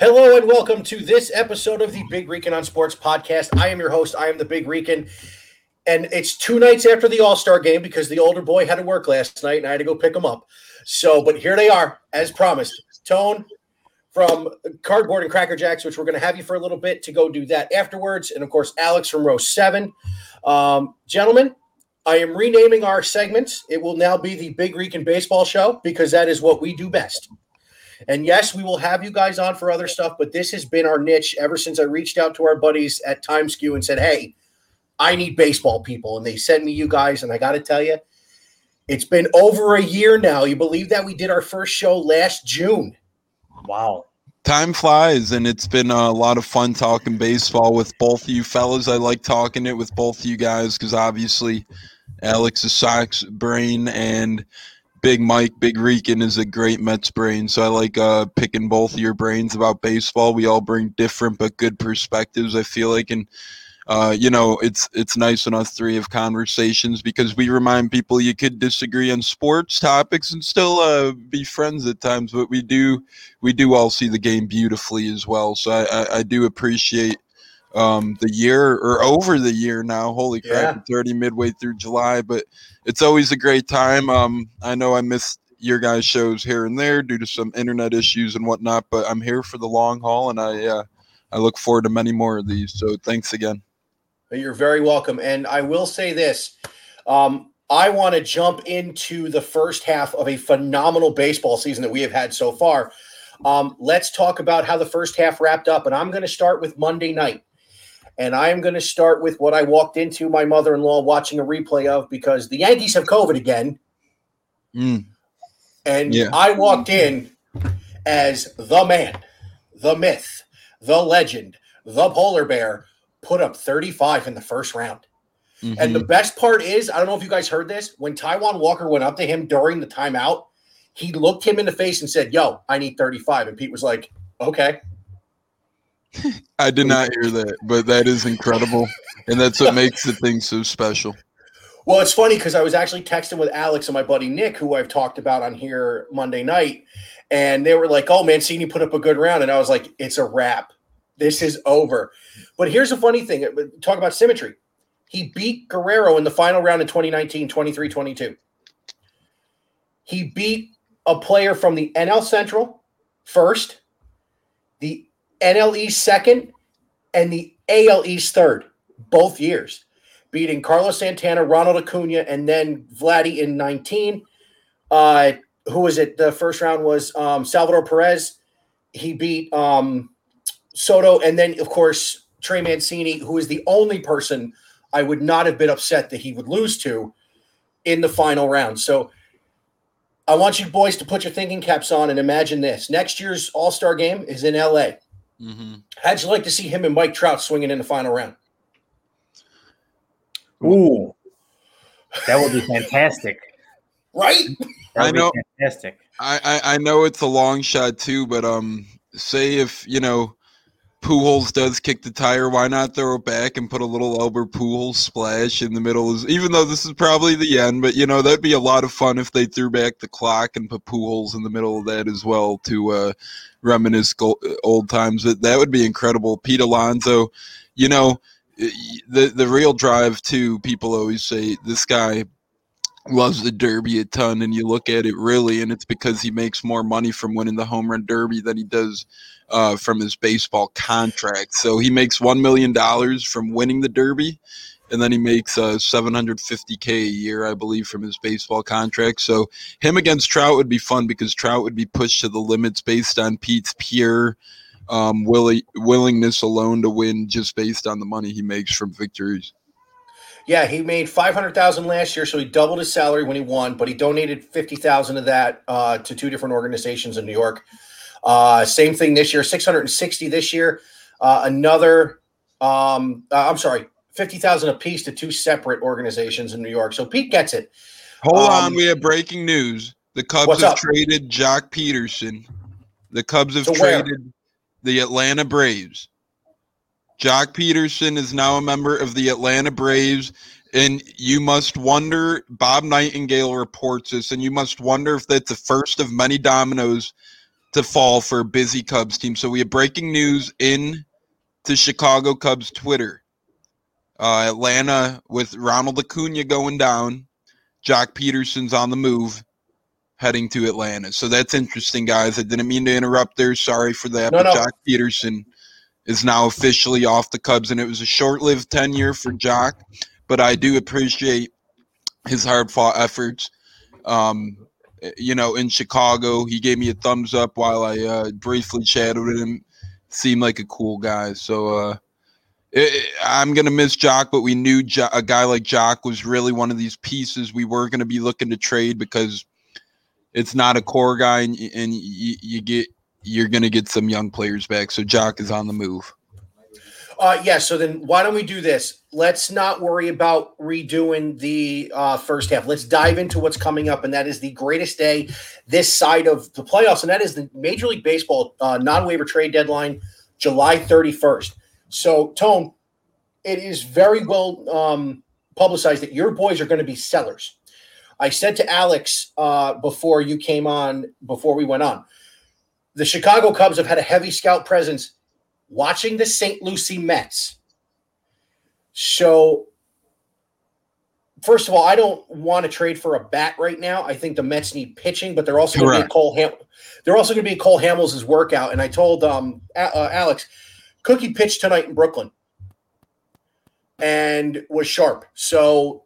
Hello and welcome to this episode of the Big Rican on Sports podcast. I am your host. I am the Big Rican. And it's two nights after the All Star game because the older boy had to work last night and I had to go pick him up. So, but here they are, as promised. Tone from Cardboard and Cracker Jacks, which we're going to have you for a little bit to go do that afterwards. And of course, Alex from row seven. Um, gentlemen, I am renaming our segments. It will now be the Big Rican Baseball Show because that is what we do best. And yes, we will have you guys on for other stuff, but this has been our niche ever since I reached out to our buddies at Time Skew and said, Hey, I need baseball people. And they sent me you guys. And I got to tell you, it's been over a year now. You believe that we did our first show last June? Wow. Time flies, and it's been a lot of fun talking baseball with both of you fellas. I like talking it with both of you guys because obviously Alex is Sox brain and Big Mike, Big Rican is a great Mets brain, so I like uh, picking both of your brains about baseball. We all bring different but good perspectives. I feel like, and uh, you know, it's it's nice when us three have conversations because we remind people you could disagree on sports topics and still uh, be friends at times, but we do we do all see the game beautifully as well. So I, I, I do appreciate um, the year or over the year now. Holy crap, yeah. 30 midway through July, but it's always a great time. Um, I know I missed your guys' shows here and there due to some internet issues and whatnot, but I'm here for the long haul, and I uh, I look forward to many more of these. So thanks again. You're very welcome. And I will say this. Um, I want to jump into the first half of a phenomenal baseball season that we have had so far. Um, let's talk about how the first half wrapped up. And I'm going to start with Monday night. And I am going to start with what I walked into my mother in law watching a replay of because the Yankees have COVID again. Mm. And yeah. I walked in as the man, the myth, the legend, the polar bear put up 35 in the first round. Mm-hmm. And the mm-hmm. best part is, I don't know if you guys heard this, when Taijuan Walker went up to him during the timeout, he looked him in the face and said, Yo, I need 35. And Pete was like, Okay. I did not hear that, but that is incredible. and that's what makes the thing so special. Well, it's funny because I was actually texting with Alex and my buddy Nick, who I've talked about on here Monday night, and they were like, "Oh, Mancini put up a good round," and I was like, "It's a wrap. This is over." But here's the funny thing: uh, talk about symmetry. He beat Guerrero in the final round in 2019, 23-22. He beat a player from the NL Central first, the NL East second, and the AL East third, both years, beating Carlos Santana, Ronald Acuna, and then Vladdy in 19. Uh, who was it? The first round was um, Salvador Perez. He beat um, Soto, and then, of course, Trey Mancini, who is the only person I would not have been upset that he would lose to in the final round. So I want you boys to put your thinking caps on and imagine this. Next year's All Star game is in LA. Mm-hmm. How'd you like to see him and Mike Trout swinging in the final round? Ooh, that would be fantastic. right? I know. Fantastic. I, I I know it's a long shot too, but um, say if you know Pujols does kick the tire, why not throw it back and put a little Albert Pujols splash in the middle? Even though this is probably the end, but you know that'd be a lot of fun if they threw back the clock and put Pujols in the middle of that as well to uh, reminisce old times. But that would be incredible. Pete Alonso, you know, the the real drive too. People always say this guy loves the derby a ton and you look at it really and it's because he makes more money from winning the home run derby than he does uh, from his baseball contract so he makes $1 million from winning the derby and then he makes uh, 750k a year i believe from his baseball contract so him against trout would be fun because trout would be pushed to the limits based on pete's pure um, willi- willingness alone to win just based on the money he makes from victories yeah, he made five hundred thousand last year, so he doubled his salary when he won. But he donated fifty thousand of that uh, to two different organizations in New York. Uh, same thing this year, six hundred and sixty this year. Uh, another, um, uh, I'm sorry, fifty thousand apiece to two separate organizations in New York. So Pete gets it. Hold um, on, we have breaking news. The Cubs have up? traded Joc Pederson. The Cubs have traded the Atlanta Braves. Joc Pederson is now a member of the Atlanta Braves. And you must wonder, Bob Nightingale reports this, and you must wonder if that's the first of many dominoes to fall for a busy Cubs team. So we have breaking news in to Chicago Cubs Twitter. Uh, Atlanta with Ronald Acuna going down. Joc Pederson's on the move, heading to Atlanta. So that's interesting, guys. I didn't mean to interrupt there. Sorry for that. No, but no. Joc Pederson is now officially off the Cubs, and it was a short-lived tenure for Joc. But I do appreciate his hard-fought efforts. Um, you know, in Chicago, he gave me a thumbs up while I uh, briefly chatted with him. Seemed like a cool guy. So uh, it, I'm gonna miss Joc, but we knew jo- a guy like Joc was really one of these pieces we were gonna be looking to trade because it's not a core guy, and, and you, you get you're gonna get some young players back. So Joc is on the move. Uh, yeah. So then, why don't we do this? Let's not worry about redoing the uh, first half. Let's dive into what's coming up, and that is the greatest day this side of the playoffs, and that is the Major League Baseball uh, non-waiver trade deadline, July 31st. So, Tone, it is very well um, publicized that your boys are going to be sellers. I said to Alex uh, before you came on, before we went on, the Chicago Cubs have had a heavy scout presence watching the St. Lucie Mets. So, first of all, I don't want to trade for a bat right now. I think the Mets need pitching, but they're also going to be Cole Ham. They're also going to be Cole Hamels' workout. And I told um, a- uh, Alex, Cookie pitched tonight in Brooklyn and was sharp. So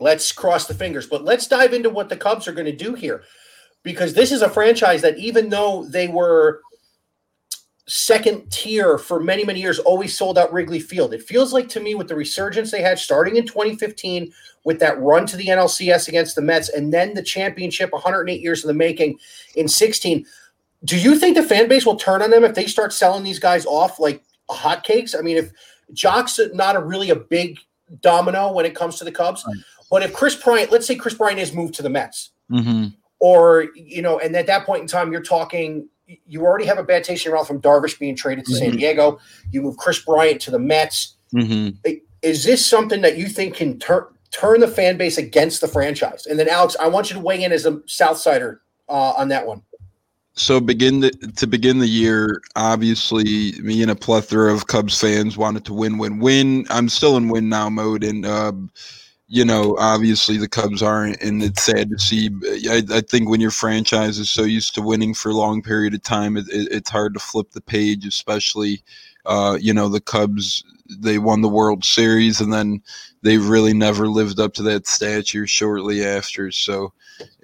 let's cross the fingers. But let's dive into what the Cubs are going to do here because this is a franchise that, even though they were second tier for many, many years, always sold out Wrigley Field, it feels like to me with the resurgence they had starting in 2015 with that run to the NLCS against the Mets and then the championship 108 years in the making in 16 do you think the fan base will turn on them if they start selling these guys off like hotcakes? I mean, if Joc's not a really a big domino when it comes to the Cubs, right. but if Kris Bryant, let's say Kris Bryant is moved to the Mets, mm-hmm. or you know, and at that point in time, you're talking. You already have a bad taste in your mouth from Darvish being traded to mm-hmm. San Diego. You move Kris Bryant to the Mets. Mm-hmm. Is this something that you think can turn turn the fan base against the franchise? And then, Alex, I want you to weigh in as a Southsider uh, on that one. So begin the, to begin the year, obviously me and a plethora of Cubs fans wanted to win, win, win. I'm still in win now mode, and uh, you know, obviously the Cubs aren't, and it's sad to see. I, I, think when your franchise is so used to winning for a long period of time, it, it, it's hard to flip the page, especially. Uh, you know, the Cubs they won the World Series, and then they really never lived up to that stature shortly after. So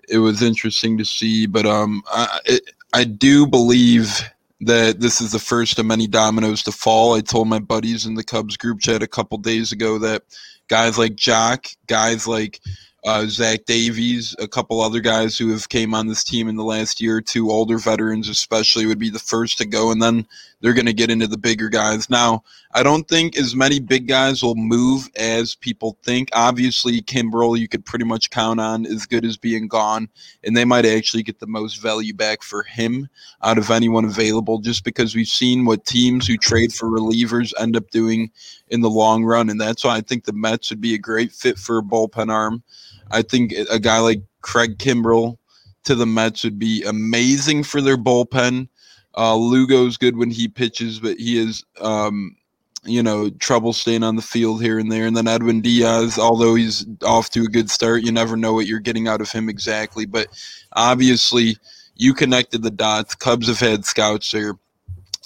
it was interesting to see. But um, I, it, I do believe that this is the first of many dominoes to fall. I told my buddies in the Cubs group chat a couple days ago that guys like Joc, guys like uh, Zach Davies, a couple other guys who have came on this team in the last year or two, older veterans especially, would be the first to go, and then they're going to get into the bigger guys. Now, I don't think as many big guys will move as people think. Obviously, Kimbrel, you could pretty much count on as good as being gone, and they might actually get the most value back for him out of anyone available, just because we've seen what teams who trade for relievers end up doing in the long run, and that's why I think the Mets would be a great fit for a bullpen arm. I think a guy like Craig Kimbrel to the Mets would be amazing for their bullpen. Uh, Lugo's good when he pitches, but he is, um, you know, trouble staying on the field here and there. And then Edwin Diaz, although he's off to a good start, you never know what you're getting out of him exactly. But obviously, you connected the dots. Cubs have had scouts there.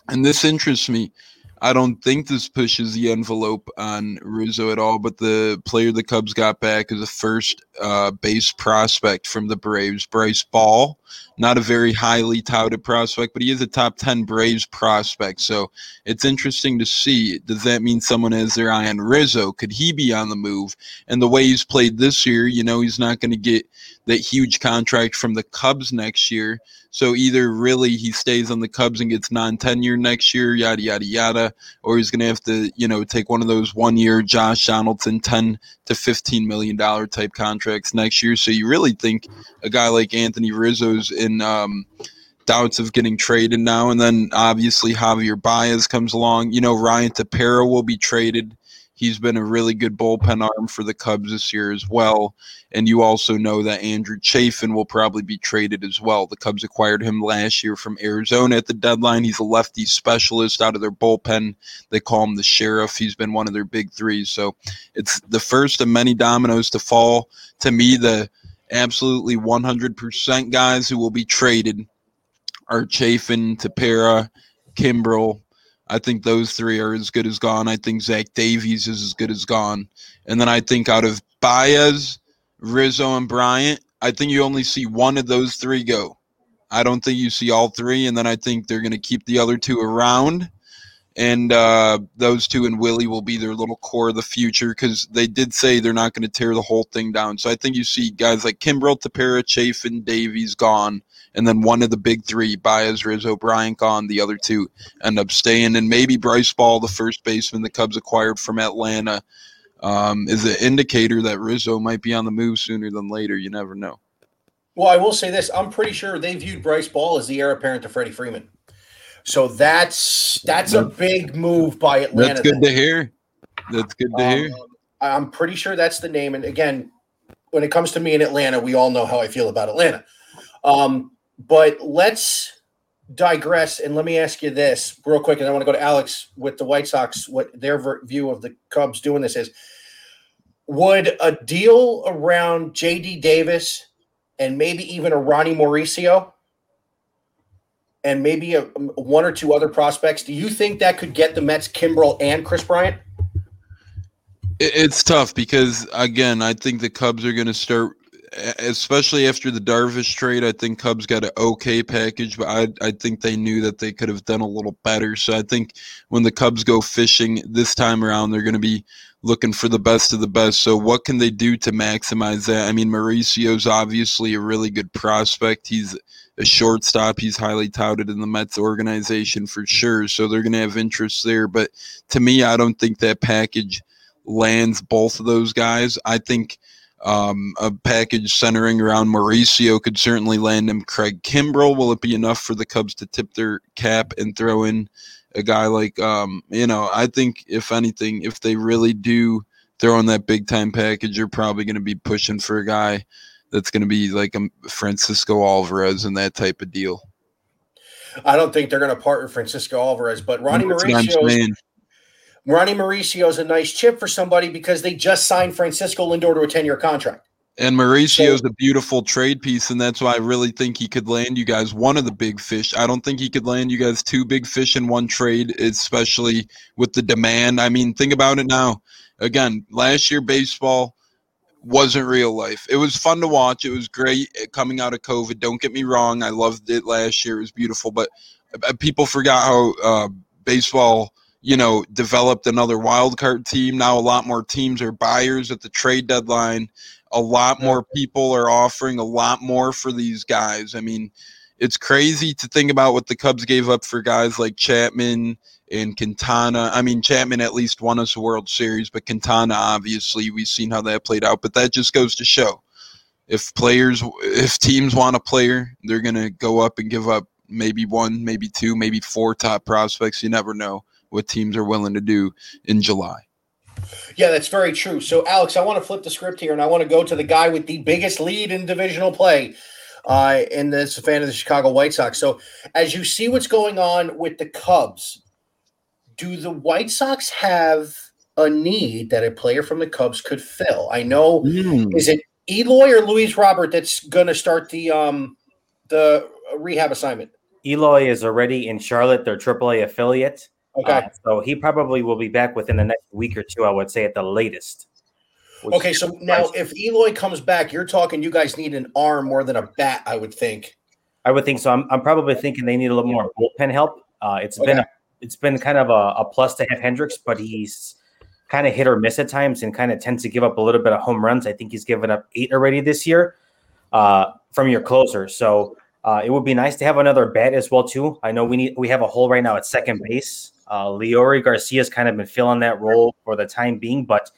And this interests me. I don't think this pushes the envelope on Rizzo at all, but the player the Cubs got back is a first uh, base prospect from the Braves, Bryce Ball. Not a very highly touted prospect, but he is a top 10 Braves prospect. So it's interesting to see. Does that mean someone has their eye on Rizzo? Could he be on the move? And the way he's played this year, you know, he's not going to get that huge contract from the Cubs next year. So either really he stays on the Cubs and gets non-tenure next year, yada yada yada, or he's going to have to, you know, take one of those one-year Josh Donaldson ten to fifteen million dollar type contracts next year. So you really think a guy like Anthony Rizzo's in um, doubts of getting traded now, and then obviously Javier Baez comes along. You know, Ryan Tepera will be traded He's been a really good bullpen arm for the Cubs this year as well. And you also know that Andrew Chafin will probably be traded as well. The Cubs acquired him last year from Arizona at the deadline. He's a lefty specialist out of their bullpen. They call him the sheriff. He's been one of their big threes. So it's the first of many dominoes to fall. To me, the absolutely 100% guys who will be traded are Chafin, Tepera, Kimbrel, I think those three are as good as gone. I think Zach Davies is as good as gone. And then I think out of Baez, Rizzo, and Bryant, I think you only see one of those three go. I don't think you see all three. And then I think they're going to keep the other two around. And uh, those two and Willie will be their little core of the future because they did say they're not going to tear the whole thing down. So I think you see guys like Kimbrel, Tepera, Chafin, Davies gone and then one of the big three, Baez, Rizzo, Bryant gone. The other two end up staying, and maybe Bryce Ball, the first baseman the Cubs acquired from Atlanta, um, is an indicator that Rizzo might be on the move sooner than later. You never know. Well, I will say this: I'm pretty sure they viewed Bryce Ball as the heir apparent to Freddie Freeman. So that's that's a big move by Atlanta. That's good then. to hear. That's good to um, hear. I'm pretty sure that's the name. And again, when it comes to me in Atlanta, we all know how I feel about Atlanta. Um, but let's digress and let me ask you this real quick, and I want to go to Alex with the White Sox. What their view of the Cubs doing this is? Would a deal around J.D. Davis and maybe even a Ronnie Mauricio and maybe a, um, one or two other prospects, do you think that could get the Mets Kimbrel and Kris Bryant? It's tough because again, I think the Cubs are going to start especially after the Darvish trade, I think Cubs got an okay package, but I I think they knew that they could have done a little better. So I think when the Cubs go fishing this time around, they're going to be looking for the best of the best. So what can they do to maximize that? I mean, Mauricio's obviously a really good prospect. He's a shortstop. He's highly touted in the Mets organization for sure. So they're going to have interest there. But to me, I don't think that package lands both of those guys. I think um, a package centering around Mauricio could certainly land him. Craig Kimbrel, will it be enough for the Cubs to tip their cap and throw in a guy like, um, you know, I think if anything, if they really do throw in that big time package, you're probably going to be pushing for a guy that's going to be like a Francisco Alvarez and that type of deal. I don't think they're going to partner Francisco Alvarez, but Ronnie Mauricio Ronnie Mauricio is a nice chip for somebody because they just signed Francisco Lindor to a 10 year contract. And Mauricio is a beautiful trade piece, and that's why I really think he could land you guys one of the big fish. I don't think he could land you guys two big fish in one trade, especially with the demand. I mean, think about it now. Again, last year baseball wasn't real life. It was fun to watch. It was great coming out of COVID. Don't get me wrong. I loved it last year. It was beautiful, but uh, people forgot how uh, baseball – you know, developed another wild card team. Now a lot more teams are buyers at the trade deadline. A lot more people are offering a lot more for these guys. I mean, it's crazy to think about what the Cubs gave up for guys like Chapman and Quintana. I mean, Chapman at least won us a World Series, but Quintana, obviously, we've seen how that played out. But that just goes to show if players, if teams want a player, they're going to go up and give up maybe one, maybe two, maybe four top prospects. You never know what teams are willing to do in July. Yeah, that's very true. So, Alex, I want to flip the script here and I want to go to the guy with the biggest lead in divisional play. Uh, and this fan of the Chicago White Sox. So, as you see what's going on with the Cubs, do the White Sox have a need that a player from the Cubs could fill? I know, mm. is it Eloy or Luis Robert that's going to start the um the rehab assignment? Eloy is already in Charlotte, their AAA affiliate. Okay. Uh, so he probably will be back within the next week or two, I would say at the latest. Okay, so now if Eloy comes back, you're talking you guys need an arm more than a bat, I would think. I would think so. I'm, I'm probably thinking they need a little more bullpen help. Uh, it's okay. been a, it's been kind of a, a plus to have Hendriks, but he's kind of hit or miss at times and kind of tends to give up a little bit of home runs. I think he's given up eight already this year uh, from your closer. So uh, it would be nice to have another bat as well too. I know we need we have a hole right now at second base. Uh, Leury Garcia's kind of been filling that role for the time being, but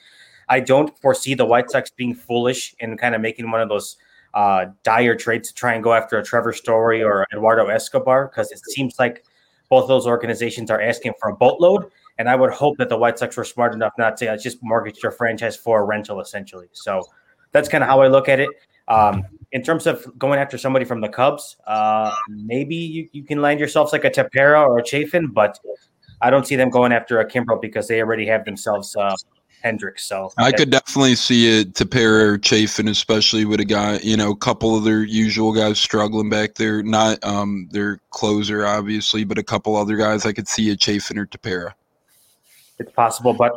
I don't foresee the White Sox being foolish in kind of making one of those uh, dire trades to try and go after a Trevor Story or Eduardo Escobar because it seems like both those organizations are asking for a boatload. And I would hope that the White Sox were smart enough not to just mortgage their franchise for a rental, essentially. So that's kind of how I look at it. Um, in terms of going after somebody from the Cubs, uh, maybe you, you can land yourselves like a Tepera or a Chafin, but I don't see them going after a Kimbrel because they already have themselves uh, Hendriks. So I could definitely see it to pair Chafin, especially with a guy, you know, a couple of their usual guys struggling back there. Not um their closer, obviously, but a couple other guys I could see a Chafin or Tepera. It's possible, but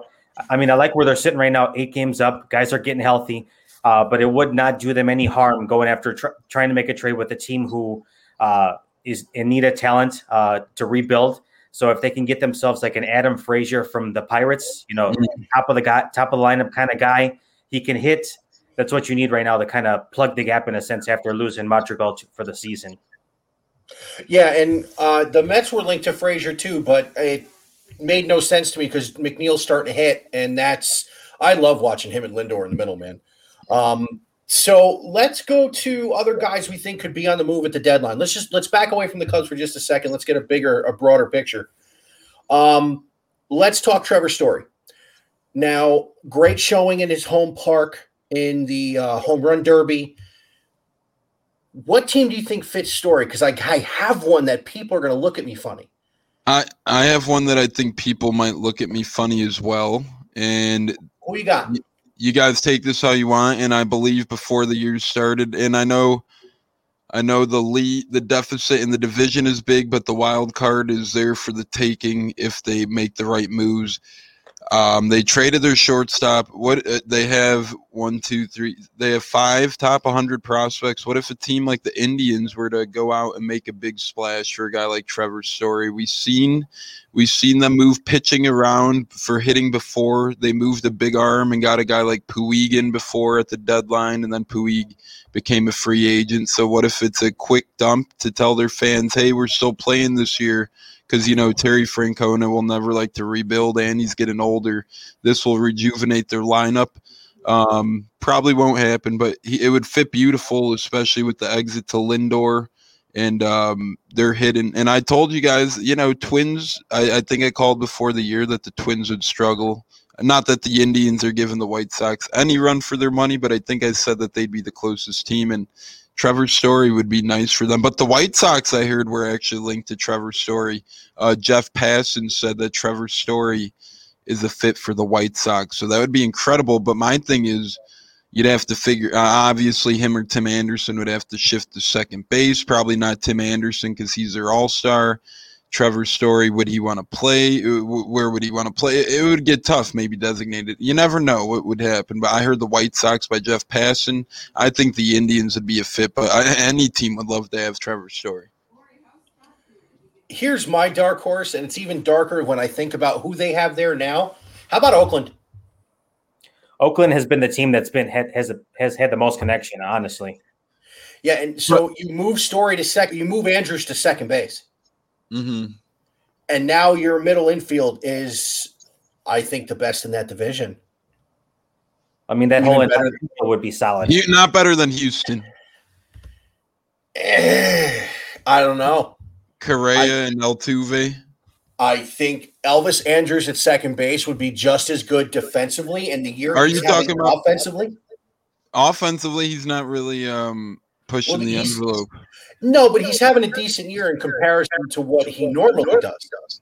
I mean, I like where they're sitting right now. Eight games up, guys are getting healthy, uh, but it would not do them any harm going after tr- trying to make a trade with a team who uh, is in need of talent uh, to rebuild so if they can get themselves like an Adam Frazier from the Pirates, you know, mm-hmm. top of the guy, top of the lineup kind of guy, he can hit. That's what you need right now to kind of plug the gap in a sense after losing Madrigal for the season. Yeah, and uh, the Mets were linked to Frazier too, but it made no sense to me because McNeil's starting to hit, and that's I love watching him and Lindor in the middle, man. Um, so let's go to other guys we think could be on the move at the deadline. Let's just let's back away from the Cubs for just a second. Let's get a bigger, a broader picture. Um, let's talk Trevor Story. Now, great showing in his home park in the uh, home run derby. What team do you think fits Story? Because I, I have one that people are going to look at me funny. I I have one that I think people might look at me funny as well. And who you got? You guys take this how you want and i believe before the year started. And i know i know the lead the deficit in the division is big but the wild card is there for the taking if they make the right moves um, they traded their shortstop. What uh, they have one, two, three. They have five top 100 prospects. What if a team like the Indians were to go out and make a big splash for a guy like Trevor Story? We've seen, we've seen them move pitching around for hitting before. They moved a big arm and got a guy like Puig in before at the deadline, and then Puig became a free agent. So what if it's a quick dump to tell their fans, "Hey, we're still playing this year." Because you know Terry Francona will never like to rebuild, and he's getting older. This will rejuvenate their lineup. Um, probably won't happen, but he, it would fit beautiful, especially with the exit to Lindor and um, they're hidden. And I told you guys, you know, Twins. I, I, think I called before the year that the Twins would struggle. Not that the Indians are giving the White Sox any run for their money, but I think I said that they'd be the closest team. And Trevor Story would be nice for them. But the White Sox, I heard, were actually linked to Trevor Story. Uh, Jeff Passan said that Trevor Story is a fit for the White Sox. So that would be incredible. But my thing is, you'd have to figure, uh, obviously, him or Tim Anderson would have to shift to second base. Probably not Tim Anderson because he's their all star. Trevor Story, would he want to play? Uh, where would he want to play? It would get tough, maybe designated. You never know what would happen. But I heard the White Sox by Jeff Passan. I think the Indians would be a fit, but any team would love to have Trevor Story. Here's my dark horse, and it's even darker when I think about who they have there now. How about Oakland? Oakland has been the team that's been has has had the most connection, honestly. Yeah, and so you move Story to second, you move Andrus to second base. Mm-hmm. And now your middle infield is, I think, the best in that division. I mean, that Even whole entire would be solid. not better than Houston. I don't know. Correa I, and Altuve. I think Elvis Andrus at second base would be just as good defensively. And the year are you talking about offensively? Offensively, he's not really um, pushing well, the envelope. No, but he's having a decent year in comparison to what he normally does.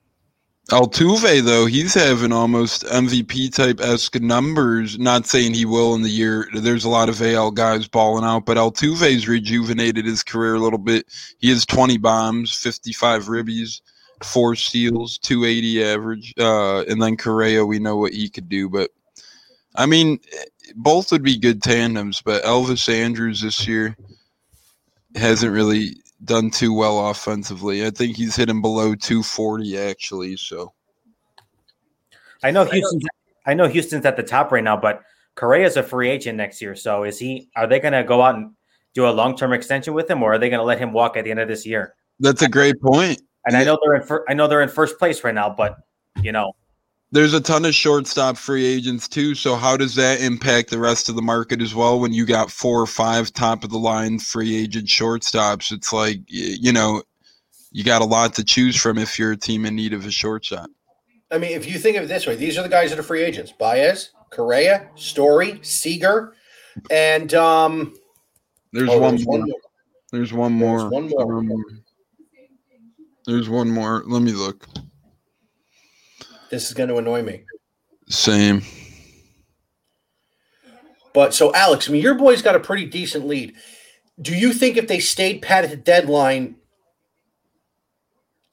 Altuve, though, he's having almost MVP type esque numbers. Not saying he will in the year. There's a lot of AL guys balling out, but Altuve's rejuvenated his career a little bit. He has 20 bombs, 55 ribbies, four steals, 280 average. Uh, and then Correa, we know what he could do. But I mean, both would be good tandems, but Elvis Andrus this year hasn't really done too well offensively. I think he's hitting below 240 actually. So I know Houston's I know Houston's at the top right now, but Correa's a free agent next year. So is he are they gonna go out and do a long term extension with him or are they gonna let him walk at the end of this year? That's a great point. And I know they're in fir- I know they're in first place right now, but you know there's a ton of shortstop free agents too. So how does that impact the rest of the market as well? When you got four or five top of the line free agent shortstops, it's like you know, you got a lot to choose from if you're a team in need of a short shot. I mean, if you think of it this way, these are the guys that are free agents: Baez, Correa, Story, Seager, and um. There's oh, one, there's more. one more. There's one more. There's one more. There's one more. Let me look. This is going to annoy me. Same. But so, Alex, I mean, your boy's got a pretty decent lead. Do you think if they stayed pat at the deadline,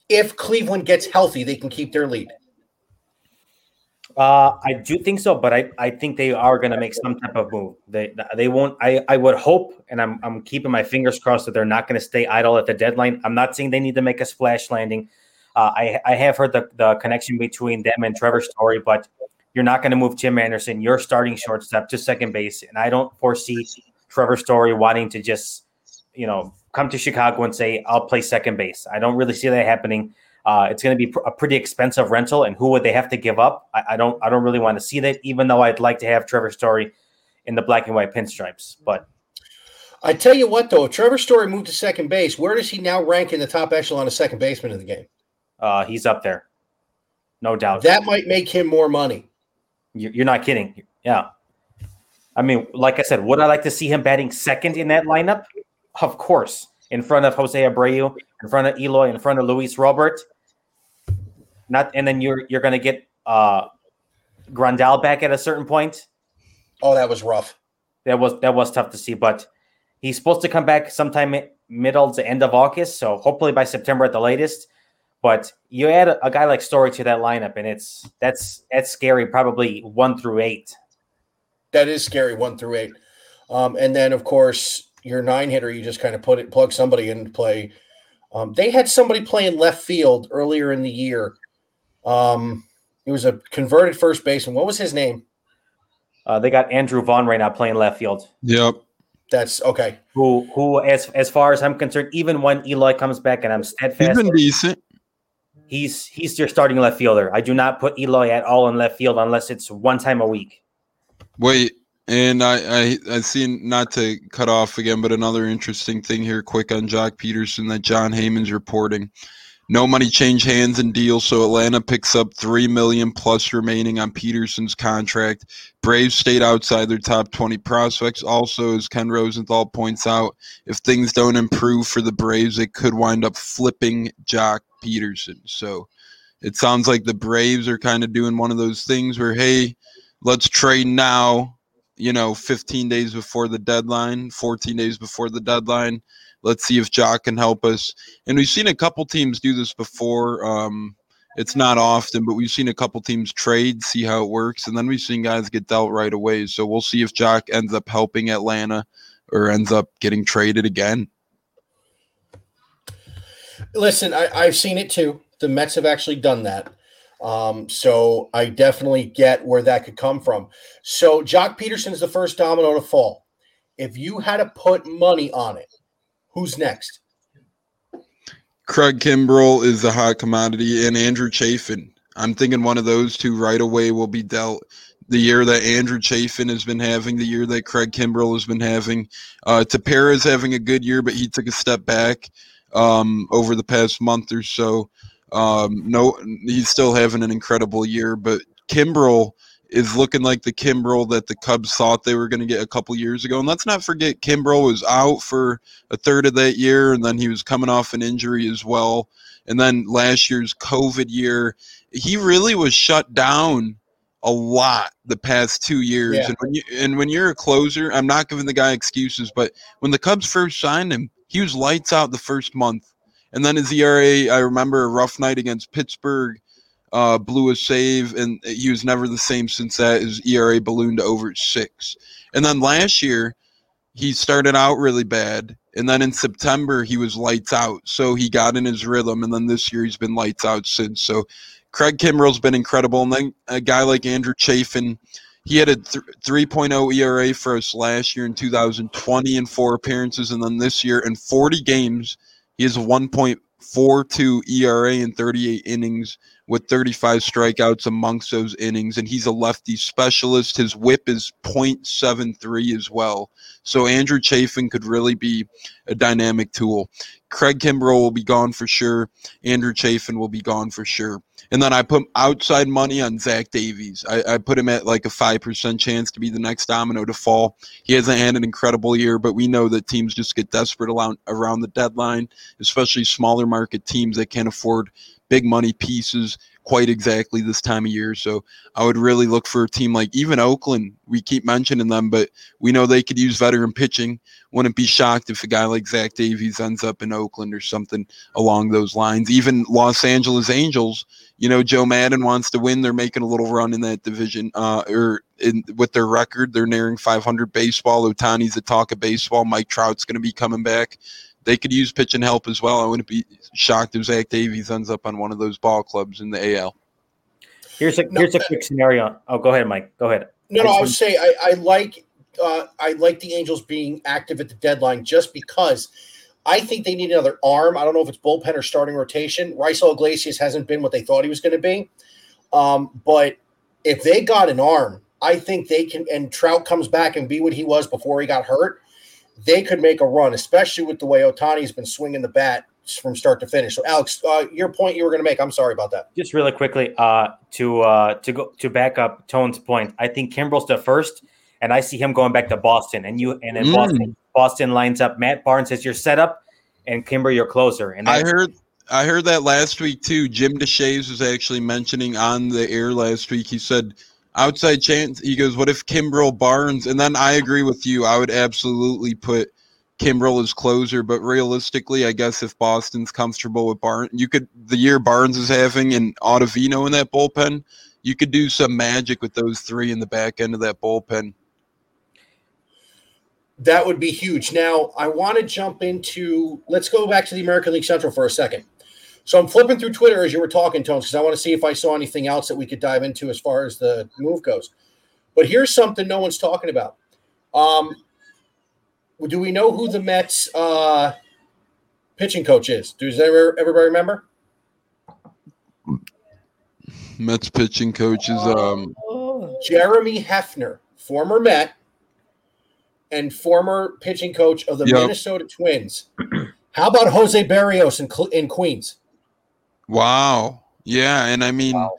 if Cleveland gets healthy, they can keep their lead? Uh, I do think so, but I, I think they are going to make some type of move. They they won't. I, I would hope, and I'm I'm keeping my fingers crossed that they're not going to stay idle at the deadline. I'm not saying they need to make a splash landing. Uh, I I have heard the, the connection between them and Trevor Story, but you're not going to move Tim Anderson. You're starting shortstop to second base, and I don't foresee Trevor Story wanting to just you know come to Chicago and say I'll play second base. I don't really see that happening. Uh, it's going to be pr- a pretty expensive rental, and who would they have to give up? I, I, don't. I don't really want to see that. Even though I'd like to have Trevor Story in the black and white pinstripes, but I tell you what, though, if Trevor Story moved to second base, where does he now rank in the top echelon of second baseman in the game? Uh, he's up there, no doubt. That might make him more money. You're not kidding. Yeah. I mean, like I said, would I like to see him batting second in that lineup? Of course in front of Jose Abreu, in front of Eloy, in front of Luis Robert. Not and then you're you're gonna get uh Grandal back at a certain point. Oh, that was rough. That was that was tough to see, but he's supposed to come back sometime middle to end of August, so hopefully by September at the latest. But you add a, a guy like Story to that lineup, and it's that's that's scary. Probably one through eight. That is scary, one through eight. Um, and then of course your nine hitter, you just kind of put it, plug somebody into play. Um, they had somebody playing left field earlier in the year. Um, he was a converted first baseman. What was his name? Uh, they got Andrew Vaughn right now playing left field. Yep. That's okay. Who, who, as as far as I'm concerned, even when Eloy comes back and I'm steadfast, he's been decent. He's he's your starting left fielder. I do not put Eloy at all in left field unless it's one time a week. Wait, and I, I I seen not to cut off again, but another interesting thing here, quick on Joc Pederson that Jon Heyman's reporting. No money change hands in deal, so Atlanta picks up three million plus remaining on Pederson's contract. Braves stayed outside their top twenty prospects. Also, as Ken Rosenthal points out, if things don't improve for the Braves, they could wind up flipping Joc Pederson. So it sounds like the Braves are kind of doing one of those things where, hey, let's trade now you know, 15 days before the deadline, 14 days before the deadline. Let's see if Joc can help us. And we've seen a couple teams do this before. Um, it's not often, but we've seen a couple teams trade, see how it works, and then we've seen guys get dealt right away. So we'll see if Joc ends up helping Atlanta or ends up getting traded again. Listen, I, I've seen it too. The Mets have actually done that. Um, so I definitely get where that could come from. So Joc Pederson is the first domino to fall. If you had to put money on it, who's next? Craig Kimbrel is a hot commodity, and Andrew Chafin. I'm thinking one of those two right away will be dealt. The year that Andrew Chafin has been having, the year that Craig Kimbrel has been having. Uh, Tepera is having a good year, but he took a step back um, over the past month or so. Um, no, he's still having an incredible year, but Kimbrel is looking like the Kimbrel that the Cubs thought they were going to get a couple years ago. And let's not forget, Kimbrel was out for a third of that year, and then he was coming off an injury as well. And then last year's COVID year, he really was shut down a lot the past two years. Yeah. And, when you, and when you're a closer, I'm not giving the guy excuses, but when the Cubs first signed him, he was lights out the first month. And then his ERA, I remember a rough night against Pittsburgh, uh, blew a save, and he was never the same since that. His ERA ballooned to over six. And then last year, he started out really bad. And then in September, he was lights out. So he got in his rhythm. And then this year, he's been lights out since. So Craig Kimbrel's been incredible. And then a guy like Andrew Chafin, he had a th- 3.0 ERA for us last year in 2020 in four appearances. And then this year in 40 games – he has a 1.42 ERA in 38 innings with 35 strikeouts amongst those innings, and he's a lefty specialist. His whip is 0.73 as well. So Andrew Chafin could really be a dynamic tool. Craig Kimbrel will be gone for sure. Andrew Chafin will be gone for sure. And then I put outside money on Zach Davies. I, I put him at like a 5% chance to be the next domino to fall. He hasn't had an incredible year, but we know that teams just get desperate around, around the deadline, especially smaller market teams that can't afford big money pieces quite exactly this time of year. So I would really look for a team like even Oakland. We keep mentioning them, but we know they could use veteran pitching. Wouldn't be shocked if a guy like Zach Davies ends up in Oakland or something along those lines. Even Los Angeles Angels, you know, Joe Maddon wants to win. They're making a little run in that division, uh, or in, with their record, they're nearing 500 baseball. Ohtani's the talk of baseball. Mike Trout's going to be coming back they could use pitching help as well. I wouldn't be shocked if Zach Davies ends up on one of those ball clubs in the AL. Here's a here's a quick scenario. Oh, go ahead, Mike. Go ahead. No, no, I was say I, I like uh, I like the Angels being active at the deadline just because I think they need another arm. I don't know if it's bullpen or starting rotation. Raisel Iglesias hasn't been what they thought he was going to be, um, but if they got an arm, I think they can. And Trout comes back and be what he was before he got hurt they could make a run, especially with the way Ohtani's been swinging the bat from start to finish. So, Alex, uh, your point you were going to make. I'm sorry about that. Just really quickly, uh, to uh, to go to back up Tone's point. I think Kimbrel's the first, and I see him going back to Boston. And you and then mm. Boston Boston lines up Matt Barnes as your setup, and Kimber your closer. And I heard. I heard that last week too. Jim Deshaies was actually mentioning on the air last week. He said outside chance. He goes, "What if Kimbrel Barnes?" And then I agree with you. I would absolutely put Kimbrel as closer, but realistically, I guess if Boston's comfortable with Barnes, you could the year Barnes is having and Ottavino in that bullpen, you could do some magic with those three in the back end of that bullpen. That would be huge. Now, I want to jump into. Let's go back to the American League Central for a second. So I'm flipping through Twitter as you were talking, Tones, because I want to see if I saw anything else that we could dive into as far as the move goes. But here's something no one's talking about. Um, do we know who the Mets uh, pitching coach is? Does everybody remember? Mets pitching coach is um, Jeremy Hefner, former Met and former pitching coach of the yep. Minnesota Twins. How about Jose Berrios in, in Queens? Wow. Yeah, and I mean, wow.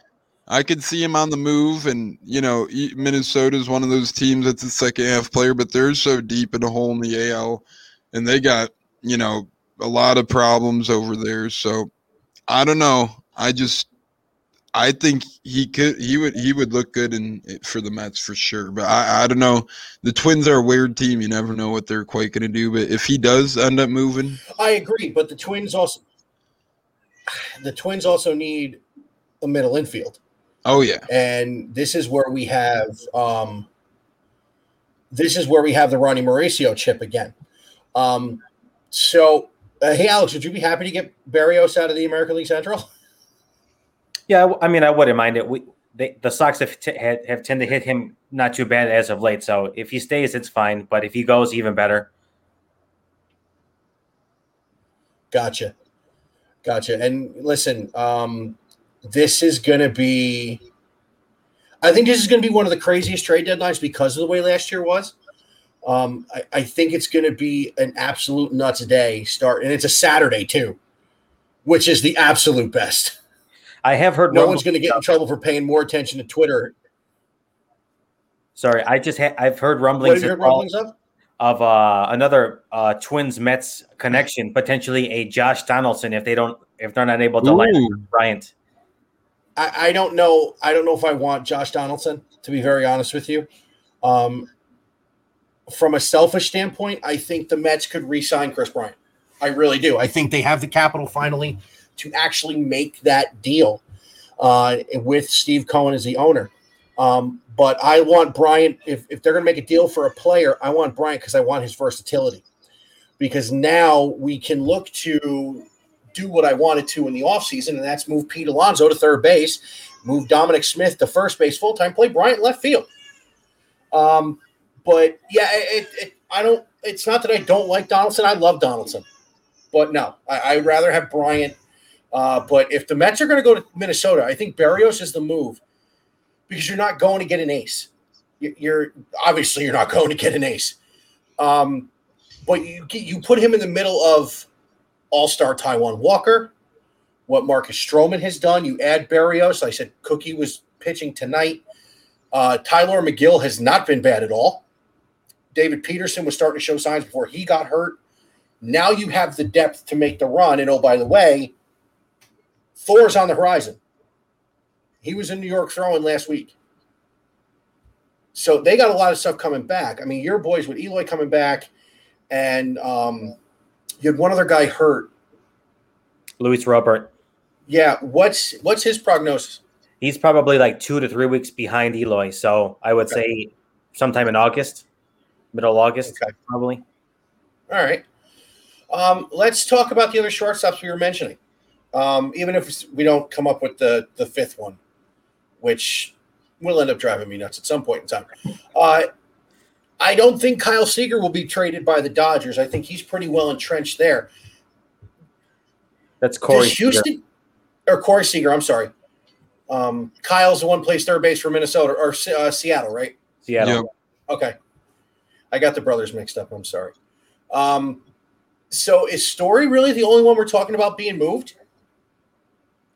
I could see him on the move, and you know, Minnesota is one of those teams that's a second half player, but they're so deep in a hole in the AL, and they got you know a lot of problems over there. So I don't know. I just I think he could he would he would look good in for the Mets for sure. But I, I don't know. The Twins are a weird team. You never know what they're quite going to do. But if he does end up moving, I agree. But the Twins also the Twins also need a middle infield. Oh yeah, and this is where we have um, this is where we have the Ronnie Mauricio chip again. Um, so, uh, hey Alex, would you be happy to get Berrios out of the American League Central? Yeah, I mean, I wouldn't mind it. We they, the Sox have, t- have tend to hit him not too bad as of late. So if he stays, it's fine. But if he goes, even better. Gotcha. Gotcha. And listen, um, this is going to be, I think this is going to be one of the craziest trade deadlines because of the way last year was. Um, I, I think it's going to be an absolute nuts day start, and it's a Saturday too, which is the absolute best. I have heard no one's going to get in trouble for paying more attention to Twitter. Sorry, I just ha- I've heard rumblings. What have you heard rumblings of? Of uh, another uh, Twins Mets connection, potentially a Josh Donaldson if they don't if they're not able to Ooh. line Bryant. I, I, don't know. I don't know if I want Josh Donaldson to be very honest with you. Um, from a selfish standpoint, I think the Mets could re-sign Kris Bryant. I really do. I think they have the capital finally to actually make that deal uh, with Steve Cohen as the owner. Um, but I want Bryant, if, if they're going to make a deal for a player, I want Bryant because I want his versatility. Because now we can look to do what I wanted to in the offseason, and that's move Pete Alonso to third base, move Dominic Smith to first base full time, play Bryant left field. Um, but yeah, it, it, I don't. It's not that I don't like Donaldson. I love Donaldson, but no, I, would rather have Bryant Uh, but if the Mets are going to go to Minnesota, I think Berrios is the move because you're not going to get an ace. You're obviously you're not going to get an ace, um, but you you put him in the middle of All Star Taijuan Walker, what Marcus Stroman has done. You add Berrios. I said Cookie was pitching tonight. Uh, Tylor Megill has not been bad at all. David Peterson was starting to show signs before he got hurt. Now you have the depth to make the run. And oh, by the way, Thor's on the horizon. He was in New York throwing last week. So they got a lot of stuff coming back. I mean, your boys with Eloy coming back, and um, you had one other guy hurt. Luis Robert. Yeah, what's what's his prognosis? He's probably like two to three weeks behind Eloy. So I would okay. say sometime in August, middle August, okay. probably. All right. Um, let's talk about the other shortstops we were mentioning. Um, even if we don't come up with the the fifth one, which will end up driving me nuts at some point in time. Uh, I don't think Kyle Seager will be traded by the Dodgers. I think he's pretty well entrenched there. That's Corey Does Houston Seager. or Corey Seager. I'm sorry. Um, Kyle's the one place third base for Minnesota or uh, Seattle, right? Seattle. Yep. Okay. I got the brothers mixed up. I'm sorry. Um, so is Story really the only one we're talking about being moved?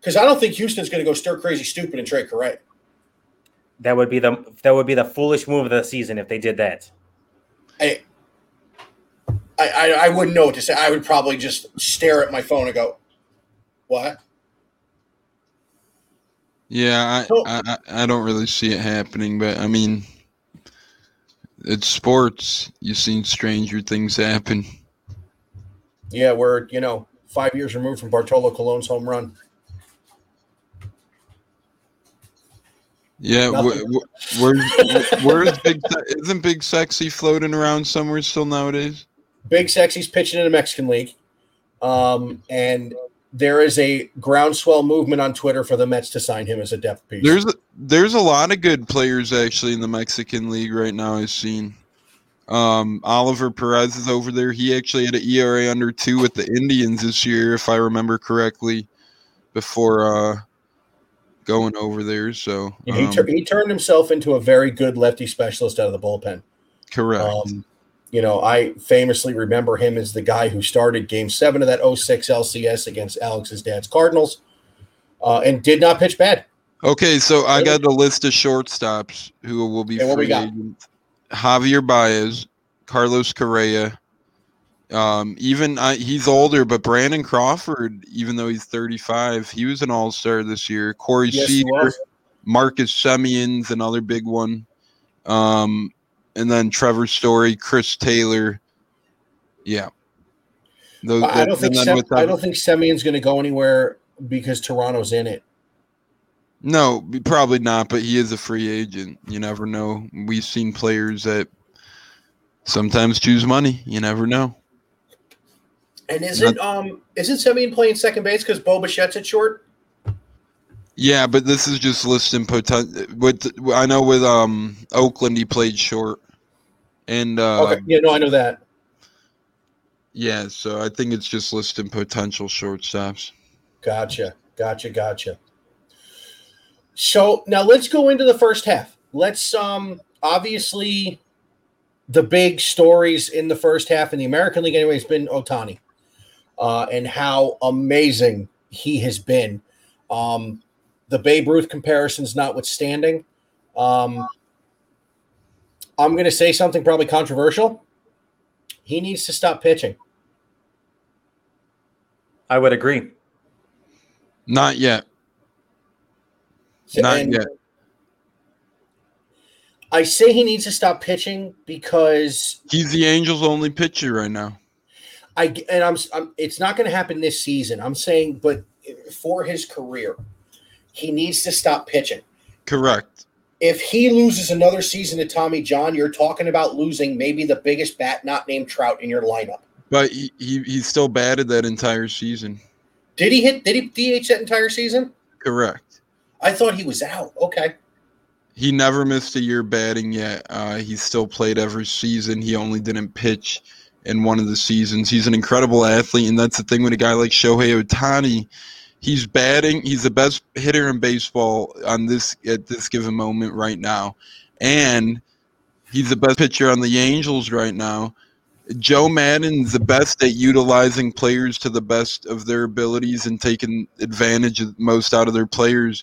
Because I don't think Houston's going to go stir crazy stupid and trade Correa. That would be the that would be the foolish move of the season if they did that. I, I, I wouldn't know what to say. I would probably just stare at my phone and go, "What?" Yeah, I, I, I don't really see it happening, but I mean, it's sports. You've seen stranger things happen. Yeah, we're you know five years removed from Bartolo Colon's home run. Yeah, where, where's Big? Isn't Big Sexy floating around somewhere still nowadays? Big Sexy's pitching in a Mexican league, um, and there is a groundswell movement on Twitter for the Mets to sign him as a depth piece. There's a, there's a lot of good players actually in the Mexican league right now. I've seen. Um, Oliver Perez is over there. He actually had an ERA under two with the Indians this year, if I remember correctly, before uh, going over there. So um, he, tur- he turned himself into a very good lefty specialist out of the bullpen. Correct. Um, you know, I famously remember him as the guy who started game seven of that 06 LCS against Alex's dad's Cardinals uh, and did not pitch bad. Okay, so I got the list of shortstops who will be free agents. Javier Baez, Carlos Correa, um, even I, he's older, but Brandon Crawford, even though he's 35, he was an All Star this year. Corey yes, Seager, Marcus Semien's another big one, um, and then Trevor Story, Chris Taylor. Yeah, Those, I don't think Sem- I don't think Semien's going to go anywhere because Toronto's in it. No, probably not. But he is a free agent. You never know. We've seen players that sometimes choose money. You never know. And isn't um isn't Semien playing second base because Bo Bichette's at short? Yeah, but this is just listing potential. With I know with um Oakland he played short, and uh, okay, yeah, no, I know that. Yeah, so I think it's just listing potential shortstops. Gotcha, gotcha, gotcha. So now let's go into the first half. Let's um obviously the big stories in the first half in the American League anyway has been Ohtani uh, and how amazing he has been. Um, the Babe Ruth comparisons notwithstanding, um, I'm going to say something probably controversial. He needs to stop pitching. I would agree. Not yet. Not and yet. I say he needs to stop pitching because he's the Angels' only pitcher right now. I and I'm, I'm it's not going to happen this season. I'm saying, but for his career, he needs to stop pitching. Correct. If he loses another season to Tommy John, you're talking about losing maybe the biggest bat not named Trout in your lineup. But he, he, he still batted that entire season. Did he hit? Did he DH that entire season? Correct. I thought he was out. Okay. He never missed a year batting yet. Uh, he still played every season. He only didn't pitch in one of the seasons. He's an incredible athlete, and that's the thing with a guy like Shohei Ohtani. He's batting. He's the best hitter in baseball on this at this given moment right now, and he's the best pitcher on the Angels right now. Joe Maddon's the best at utilizing players to the best of their abilities and taking advantage of most out of their players.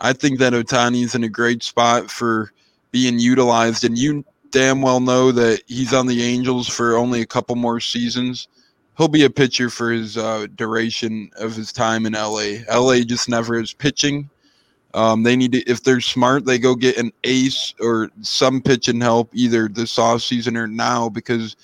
I think that Ohtani's in a great spot for being utilized, and you damn well know that he's on the Angels for only a couple more seasons he'll be a pitcher for his uh, duration of his time in LA. LA just never is pitching. Um, they need to, if they're smart, they go get an ace or some pitching help either this off season or now because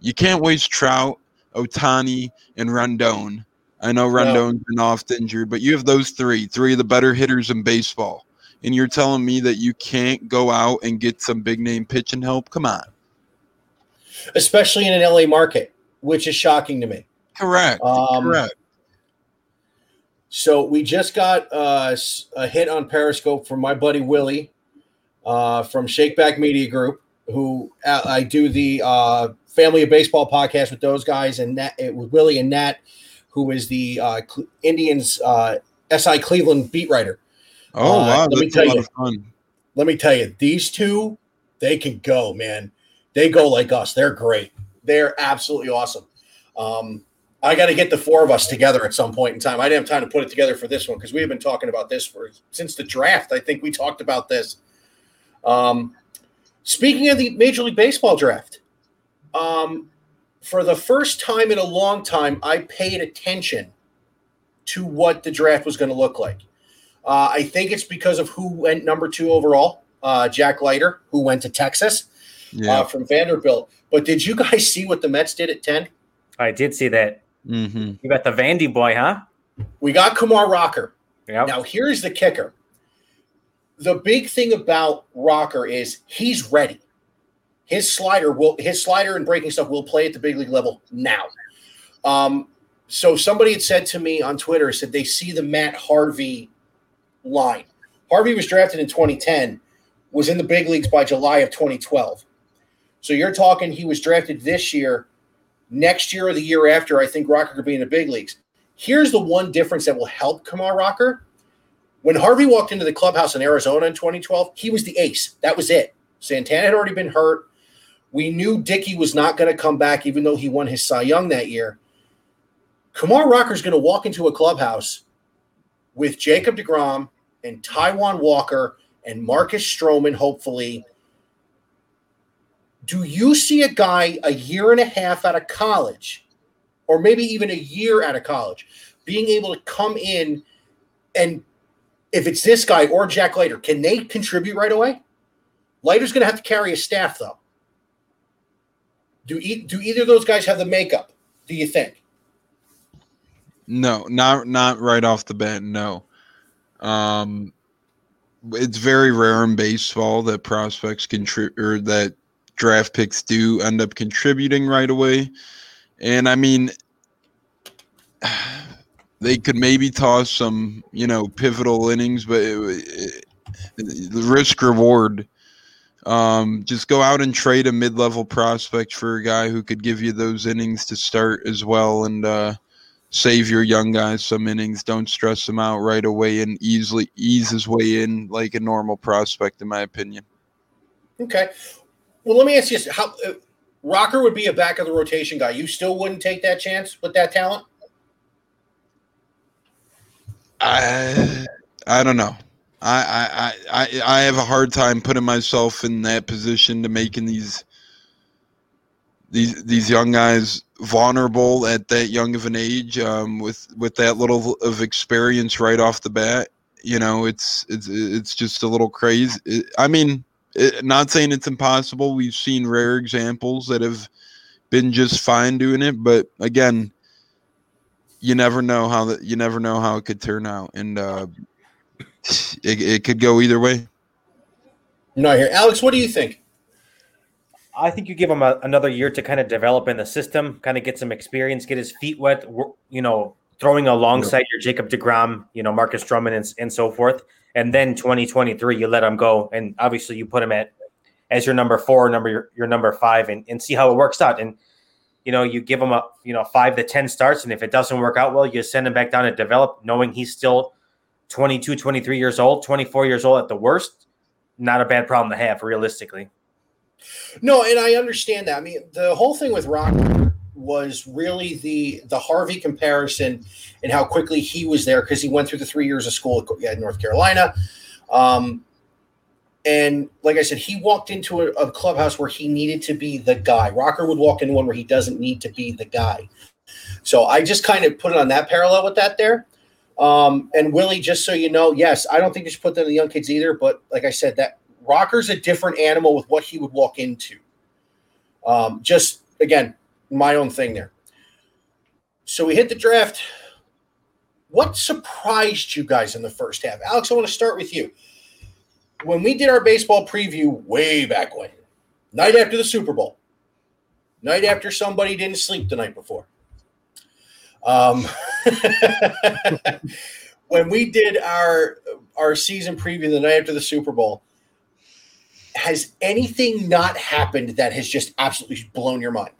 you can't waste Trout, Ohtani, and Rendon. I know Rendon's been oft injured, but you have those three, three of the better hitters in baseball. And you're telling me that you can't go out and get some big name pitching help? Come on. Especially in an LA market which is shocking to me. Correct. Um, Correct. So we just got uh, a hit on Periscope from my buddy Willie uh, from Shakeback Media Group, who uh, I do the uh, Family of Baseball podcast with those guys, and that it was Willie and Nat, who is the uh, Indians uh, SI Cleveland beat writer. Oh wow, let me tell you, Let me tell you, these two, they can go, man. They go like us. They're great. They're absolutely awesome. Um, I got to get the four of us together at some point in time. I didn't have time to put it together for this one because we have been talking about this for since the draft. I think we talked about this. Um, speaking of the Major League Baseball draft, um, for the first time in a long time, I paid attention to what the draft was going to look like. Uh, I think it's because of who went number two overall, uh, Jack Leiter, who went to Texas yeah. uh, from Vanderbilt. But did you guys see what the Mets did at 10? I did see that. Mm-hmm. You got the Vandy boy, huh? We got Kumar Rocker. Yep. Now, here's the kicker. The big thing about Rocker is he's ready. His slider will his slider and breaking stuff will play at the big league level now. Um, so somebody had said to me on Twitter, said they see the Matt Harvey line. Harvey was drafted in 2010, was in the big leagues by July of 2012. So you're talking he was drafted this year, next year or the year after. I think Rocker could be in the big leagues. Here's the one difference that will help Kumar Rocker. When Harvey walked into the clubhouse in Arizona in 2012, he was the ace. That was it. Santana had already been hurt. We knew Dickey was not going to come back, even though he won his Cy Young that year. Kumar Rocker is going to walk into a clubhouse with Jacob DeGrom and Taijuan Walker and Marcus Stroman, hopefully, do you see a guy a year and a half out of college, or maybe even a year out of college, being able to come in and if it's this guy or Jack Leiter, can they contribute right away? Leiter's going to have to carry a staff, though. Do e- do either of those guys have the makeup? Do you think? No, not not right off the bat. No. Um, it's very rare in baseball that prospects contribute or that draft picks do end up contributing right away. And I mean, they could maybe toss some, you know, pivotal innings, but it, it, the risk reward. Um, just go out and trade a mid level prospect for a guy who could give you those innings to start as well and uh, save your young guys some innings. Don't stress them out right away and easily ease his way in like a normal prospect, in my opinion. Okay. Well, let me ask you this: How uh, Rocker would be a back of the rotation guy? You still wouldn't take that chance with that talent? I I don't know. I, I I I have a hard time putting myself in that position to making these these these young guys vulnerable at that young of an age um, with with that little of experience right off the bat. You know, it's it's it's just a little crazy. I mean, it, not saying it's impossible. We've seen rare examples that have been just fine doing it, but again, you never know how that you never know how it could turn out, and uh, it, it could go either way. No, here, Alex. What do you think? I think you give him a, another year to kind of develop in the system, kind of get some experience, get his feet wet. You know, throwing alongside your Jacob Degrom, you know, Marcus Stroman, and, and so forth and then 2023 you let him go and obviously you put him at as your number four number your, your number five and, and see how it works out and you know, you give him a you know five to ten starts, and if it doesn't work out well, you send him back down to develop, knowing he's still 22, 23 years old, 24 years old at the worst. Not a bad problem to have, realistically. No, and I understand that. I mean, the whole thing with Rock was really the the Harvey comparison and how quickly he was there because he went through the three years of school at North Carolina. Um, and like I said, he walked into a, a, clubhouse where he needed to be the guy. Rocker would walk into one where he doesn't need to be the guy. So I just kind of put it on that parallel with that there. Um, and Willie, just so you know, yes, I don't think you should put that in the young kids either. But like I said, that Rocker's a different animal with what he would walk into. Um, just again, my own thing there. So we hit the draft. What surprised you guys in the first half? Alex, I want to start with you. When we did our baseball preview way back when, night after the Super Bowl, night after somebody didn't sleep the night before. Um, when we did our our season preview the night after the Super Bowl, has anything not happened that has just absolutely blown your mind?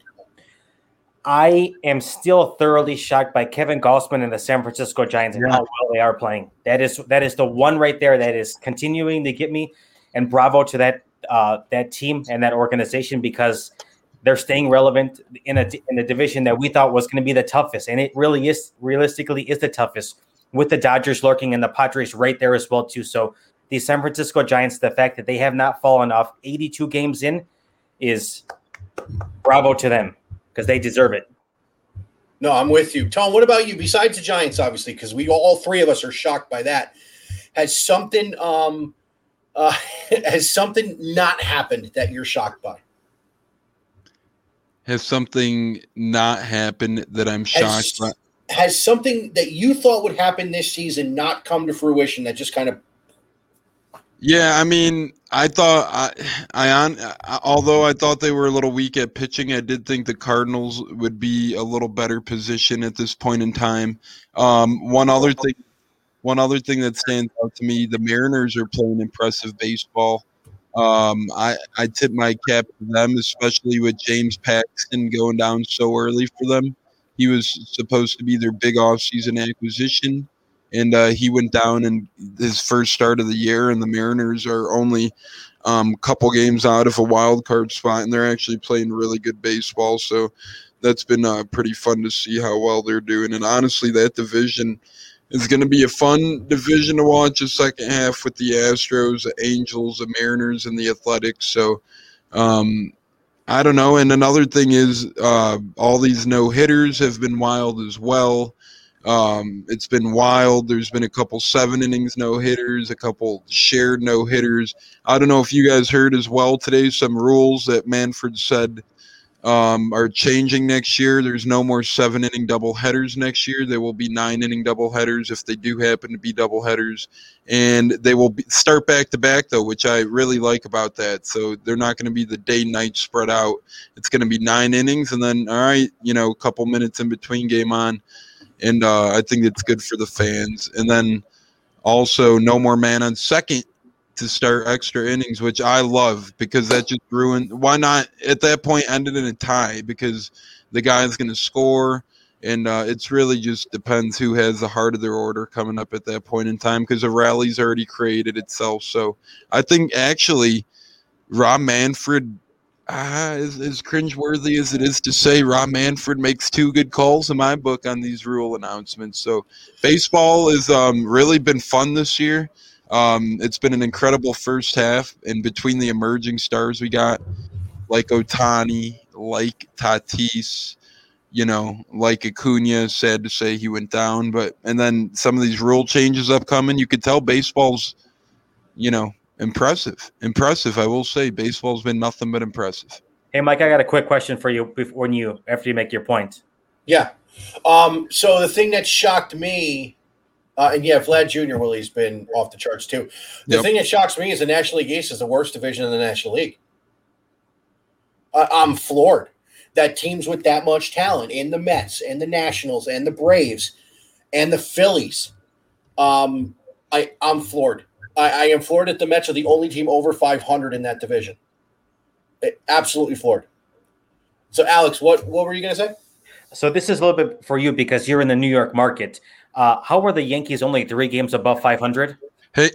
I am still thoroughly shocked by Kevin Gausman and the San Francisco Giants and how well they are playing. That is that is the one right there that is continuing to get me. And bravo to that uh, that team and that organization because they're staying relevant in a in a division that we thought was going to be the toughest, and it really is realistically is the toughest with the Dodgers lurking and the Padres right there as well too. So the San Francisco Giants, the fact that they have not fallen off 82 games in, is bravo to them because they deserve it. No, I'm with you. Tom, what about you? Besides the Giants, obviously, because we all three of us are shocked by that. Has something um uh has something not happened that you're shocked by? Has something not happened that I'm shocked has, by? Has something that you thought would happen this season not come to fruition that just kind of yeah, I mean, I thought I, I on although I thought they were a little weak at pitching, I did think the Cardinals would be a little better position at this point in time. Um, one other thing, one other thing that stands out to me, the Mariners are playing impressive baseball. Um, I I tip my cap to them, especially with James Paxton going down so early for them. He was supposed to be their big offseason acquisition and uh, he went down in his first start of the year, and the Mariners are only a um, couple games out of a wild card spot, and they're actually playing really good baseball. So that's been uh, pretty fun to see how well they're doing. And honestly, that division is going to be a fun division to watch the second half with the Astros, the Angels, the Mariners, and the Athletics. So. Um, I don't know. And another thing is, uh, all these no hitters have been wild as well. Um, it's been wild. There's been a couple seven innings no hitters, a couple shared no hitters. I don't know if you guys heard as well today some rules that Manfred said um, are changing next year. There's no more seven inning double headers next year. There will be nine inning double headers if they do happen to be double headers, and they will be, start back to back though, which I really like about that. So they're not going to be the day night spread out. It's going to be nine innings, and then all right, you know, a couple minutes in between game on and uh, I think it's good for the fans. And then also no more man on second to start extra innings, which I love because that just ruined. Why not at that point end it in a tie because the guy's going to score. And uh, it's really just depends who has the heart of their order coming up at that point in time because the rally's already created itself. So I think actually Rob Manfred uh, as, as cringeworthy as it is to say, Rob Manfred makes two good calls in my book on these rule announcements. So, baseball has um, really been fun this year. Um, it's been an incredible first half, and between the emerging stars we got, like Ohtani, like Tatis, you know, like Acuna, sad to say he went down, but and then some of these rule changes upcoming, you could tell baseball's, you know, impressive. Impressive. I will say baseball's been nothing but impressive. Hey, Mike, I got a quick question for you before when you after you make your point. Yeah. Um, so the thing that shocked me, uh, and yeah, Vlad Jr. Willie's been off the charts too. The yep. thing that shocks me is the National League East is the worst division in the National League. Uh, I'm floored that teams with that much talent in the Mets and the Nationals and the Braves and the Phillies. Um, I I'm floored. I, I am floored that the Mets are the only team over 500 in that division. It, absolutely floored. So, Alex, what what were you going to say? So this is a little bit for you because you're in the New York market. Uh, how were the Yankees only three games above 500? Hey,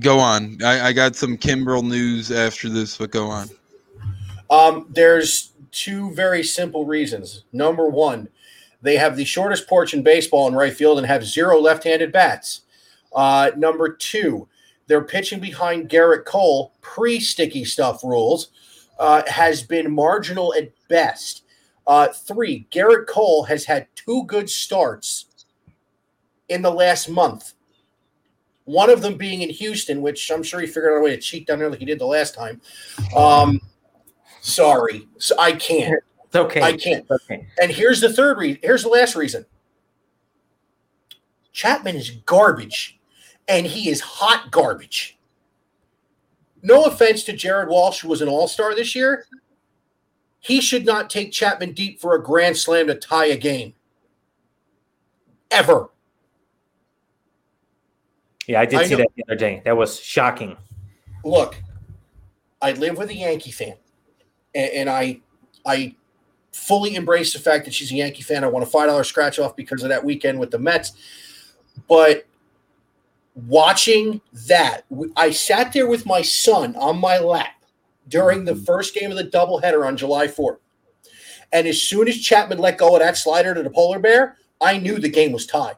go on. I, I got some Kimbrel news after this, but go on. Um, there's two very simple reasons. Number one, they have the shortest porch in baseball in right field and have zero left-handed bats. Uh, number two, they're pitching behind Gerrit Cole pre-sticky stuff rules uh, has been marginal at best. Uh, three, Gerrit Cole has had two good starts in the last month. One of them being in Houston, which I'm sure he figured out a way to cheat down there like he did the last time. Um, sorry, so I can't. It's okay. I can't. Okay. And here's the third reason. Here's the last reason. Chapman is garbage, and he is hot garbage. No offense to Jared Walsh, who was an all star this year. He should not take Chapman deep for a grand slam to tie a game. Ever. Yeah, I did I see know- that the other day. That was shocking. Look, I live with a Yankee fan, and, and I, I fully embrace the fact that she's a Yankee fan. I want a five dollar scratch off because of that weekend with the Mets. But watching that, I sat there with my son on my lap during the mm-hmm. first game of the doubleheader on July 4th. And as soon as Chapman let go of that slider to the polar bear, I knew the game was tied.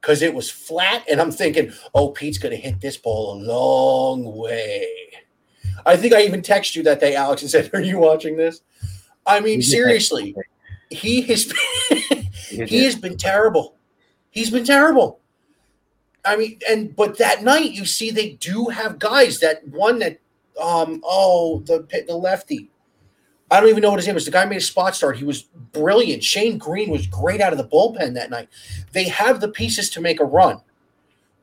Because it was flat, and I'm thinking, oh, Pete's going to hit this ball a long way. I think I even texted you that day, Alex, and said, Are you watching this? I mean, seriously, he has been, he has been terrible. He's been terrible. I mean, and but that night you see they do have guys that one that um oh the the lefty. I don't even know what his name is. The guy made a spot start. He was brilliant. Shane Green was great out of the bullpen that night. They have the pieces to make a run.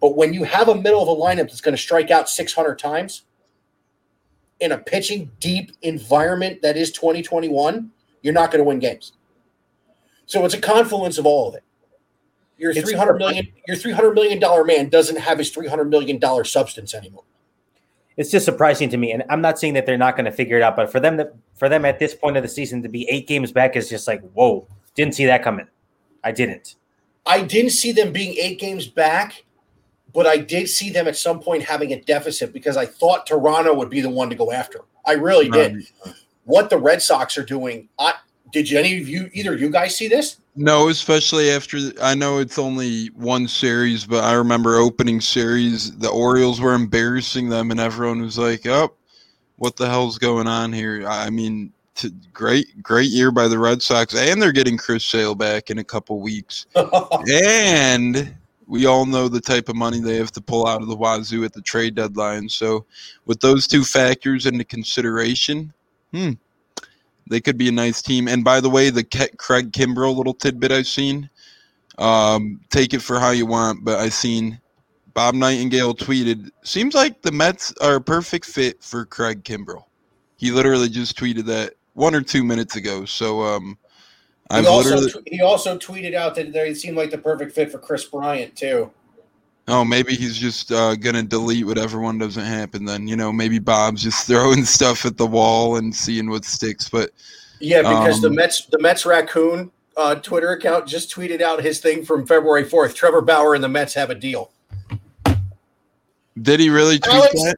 But when you have a middle of a lineup that's going to strike out 600 times in a pitching deep environment that is 2021, you're not going to win games. So it's a confluence of all of it. Your It's 300 million your 300 million dollar man doesn't have his 300 million dollar substance anymore. it's just surprising to me, and I'm not saying that they're not going to figure it out, but for them to, for them at this point of the season to be eight games back is just like whoa, didn't see that coming. I didn't. I didn't see them being 8 games back, but I did see them at some point having a deficit because I thought Toronto would be the one to go after. I really did. What the Red Sox are doing, I did you any of you either you guys see this? No, especially after I know it's only one series, but I remember opening series, the Orioles were embarrassing them, and everyone was like, "Oh, what the hell's going on here?" I mean, t- great, great year by the Red Sox, and they're getting Chris Sale back in a couple weeks, and we all know the type of money they have to pull out of the wazoo at the trade deadline. So, with those two factors into consideration, hmm, they could be a nice team. And by the way, the Ke- Craig Kimbrel little tidbit I've seen, um, take it for how you want, but I've seen Bob Nightingale tweeted, seems like the Mets are a perfect fit for Craig Kimbrel. He literally just tweeted that one or two minutes ago. So um, I've he also literally, he also tweeted out that they seemed like the perfect fit for Kris Bryant too. oh, maybe he's just uh, gonna delete whatever one doesn't happen. Then you know, maybe Bob's just throwing stuff at the wall and seeing what sticks. But Yeah, because the Um, Mets the Mets raccoon uh, Twitter account just tweeted out his thing from February fourth. Trevor Bauer and the Mets have a deal. did he really tweet Alex? that?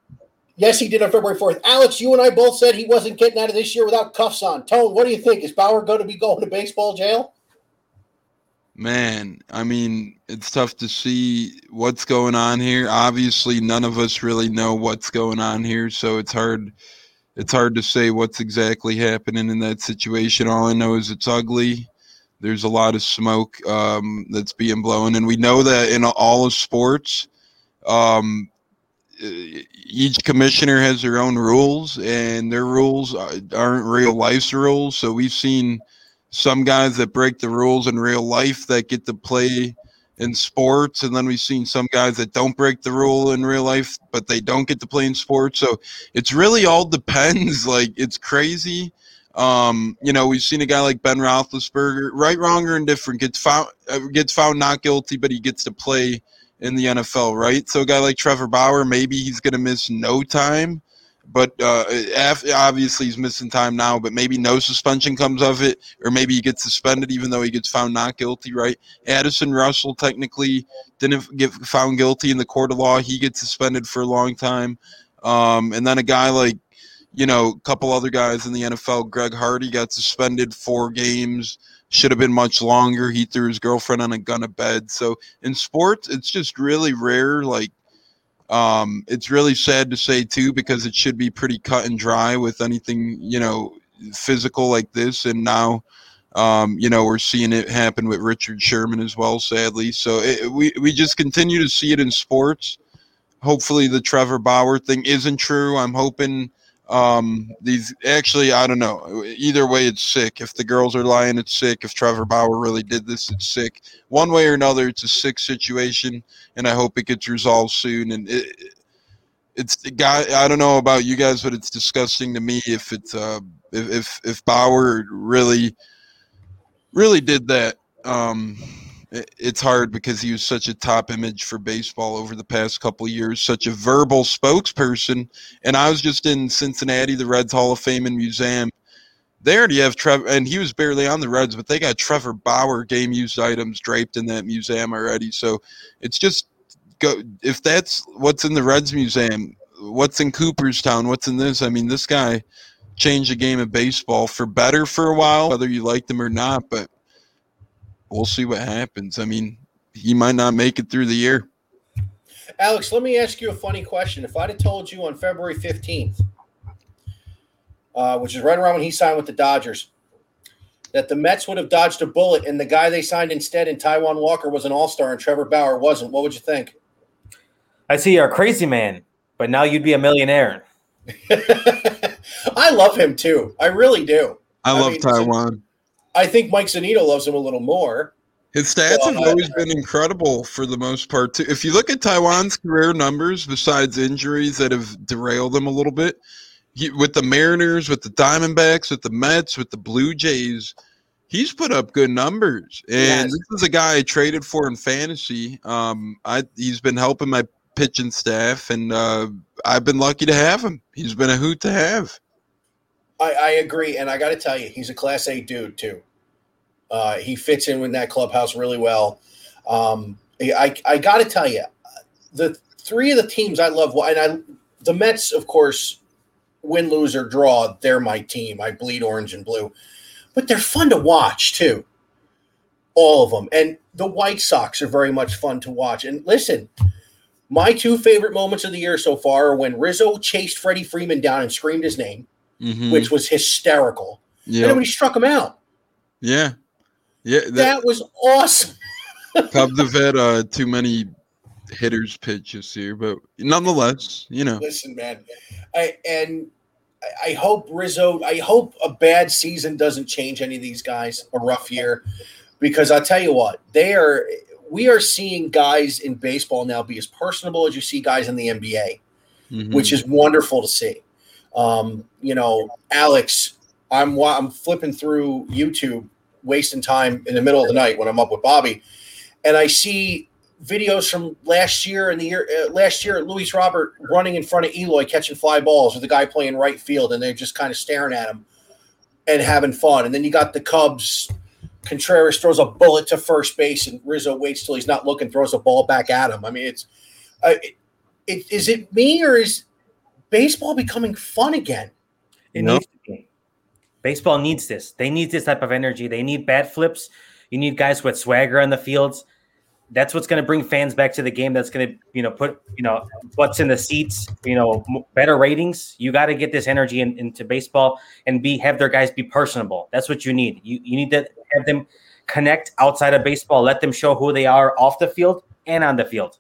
Yes, he did on February fourth. Alex, you and I both said he wasn't getting out of this year without cuffs on. Tone, what do you think? Is Bauer going to be going to baseball jail? Man, I mean, it's tough to see what's going on here. Obviously, none of us really know what's going on here, so it's hard it's hard to say what's exactly happening in that situation. All I know is it's ugly. There's a lot of smoke um, that's being blown, and we know that in all of sports, um, each commissioner has their own rules, and their rules are- aren't real life's rules. So we've seen some guys that break the rules in real life that get to play in sports and then we've seen some guys that don't break the rule in real life but they don't get to play in sports. So it's really all depends. Like it's crazy. Um you know we've seen a guy like ben roethlisberger right wrong or indifferent gets found uh, gets found not guilty but he gets to play in the nfl right so a guy like trevor bauer maybe he's going to miss no time but uh, obviously he's missing time now. But maybe no suspension comes of it, or maybe he gets suspended even though he gets found not guilty. Right? Addison Russell technically didn't get found guilty in the court of law. He gets suspended for a long time. Um, and then a guy like you know, a couple other guys in the NFL. Greg Hardy got suspended four games. Should have been much longer. He threw his girlfriend on a gun of bed. So in sports, it's just really rare. Like, um, it's really sad to say too, because it should be pretty cut and dry with anything, you know, physical like this. And now, um, you know, we're seeing it happen with Richard Sherman as well, sadly. So it, we we just continue to see it in sports. Hopefully, the Trevor Bauer thing isn't true. I'm hoping um, these actually, I don't know. Either way, it's sick. If the girls are lying, it's sick. If Trevor Bauer really did this, it's sick. One way or another, it's a sick situation, and I hope it gets resolved soon. And it, it's the guy. I don't know about you guys, but it's disgusting to me if it's uh, if if, if Bauer really really did that. Um, it's hard because he was such a top image for baseball over the past couple years, such a verbal spokesperson. And I was just in Cincinnati, the Reds Hall of Fame and Museum. They already have Trevor, and he was barely on the Reds, but they got Trevor Bauer game used items draped in that museum already. So it's just go if that's what's in the Reds museum, what's in Cooperstown, what's in this? I mean, this guy changed the game of baseball for better for a while, whether you liked him or not. But we'll see what happens. I mean, he might not make it through the year. Alex, let me ask you a funny question. If I'd have told you on February 15th, uh, which is right around when he signed with the Dodgers, that the Mets would have dodged a bullet and the guy they signed instead in Taijuan Walker was an all star and Trevor Bauer wasn't, what would you think? I see you're a crazy man, but now you'd be a millionaire. I love him too. I really do. I, I love mean, Taijuan. I think Mike Zunino loves him a little more. His stats have always been incredible for the most part. Too. If you look at Taijuan's career numbers, besides injuries that have derailed them a little bit, he, with the Mariners, with the Diamondbacks, with the Mets, with the Blue Jays, he's put up good numbers. And yes. this is a guy I traded for in fantasy. Um, I he's been helping my pitching staff, and uh, I've been lucky to have him. He's been a hoot to have. I, I agree, and I got to tell you, he's a Class A dude too. Uh, he fits in with that clubhouse really well. Um, I I got to tell you, the three of the teams I love, and I the Mets, of course, win, lose or draw, they're my team. I bleed orange and blue, but they're fun to watch too. All of them, and the White Sox are very much fun to watch. And listen, my two favorite moments of the year so far are when Rizzo chased Freddie Freeman down and screamed his name mm-hmm. which was hysterical. Yeah. And when he struck him out. Yeah. Yeah. That, that was awesome. Cubs have had uh, too many hitters pitch this year, but nonetheless, you know. Listen, man. I and I hope Rizzo, I hope a bad season doesn't change any of these guys, a rough year. Because I'll tell you what, they are we are seeing guys in baseball now be as personable as you see guys in the NBA, mm-hmm. which is wonderful to see. Um, you know, Alex, I'm I'm flipping through YouTube, wasting time in the middle of the night when I'm up with Bobby, and I see videos from last year and the year uh, last year Luis Robert running in front of Eloy catching fly balls with the guy playing right field, and they're just kind of staring at him and having fun. And then you got the Cubs. Contreras throws a bullet to first base, and Rizzo waits till he's not looking, throws a ball back at him. I mean, it's uh, it, it, is it me or is baseball becoming fun again. It nope. needs to be. Baseball needs this. They need this type of energy. They need bat flips. You need guys with swagger on the fields. That's what's going to bring fans back to the game. That's going to, you know, put, you know, what's in the seats, you know, better ratings. You got to get this energy in, into baseball and be have their guys be personable. That's what you need. You you need to have them connect outside of baseball. Let them show who they are off the field and on the field.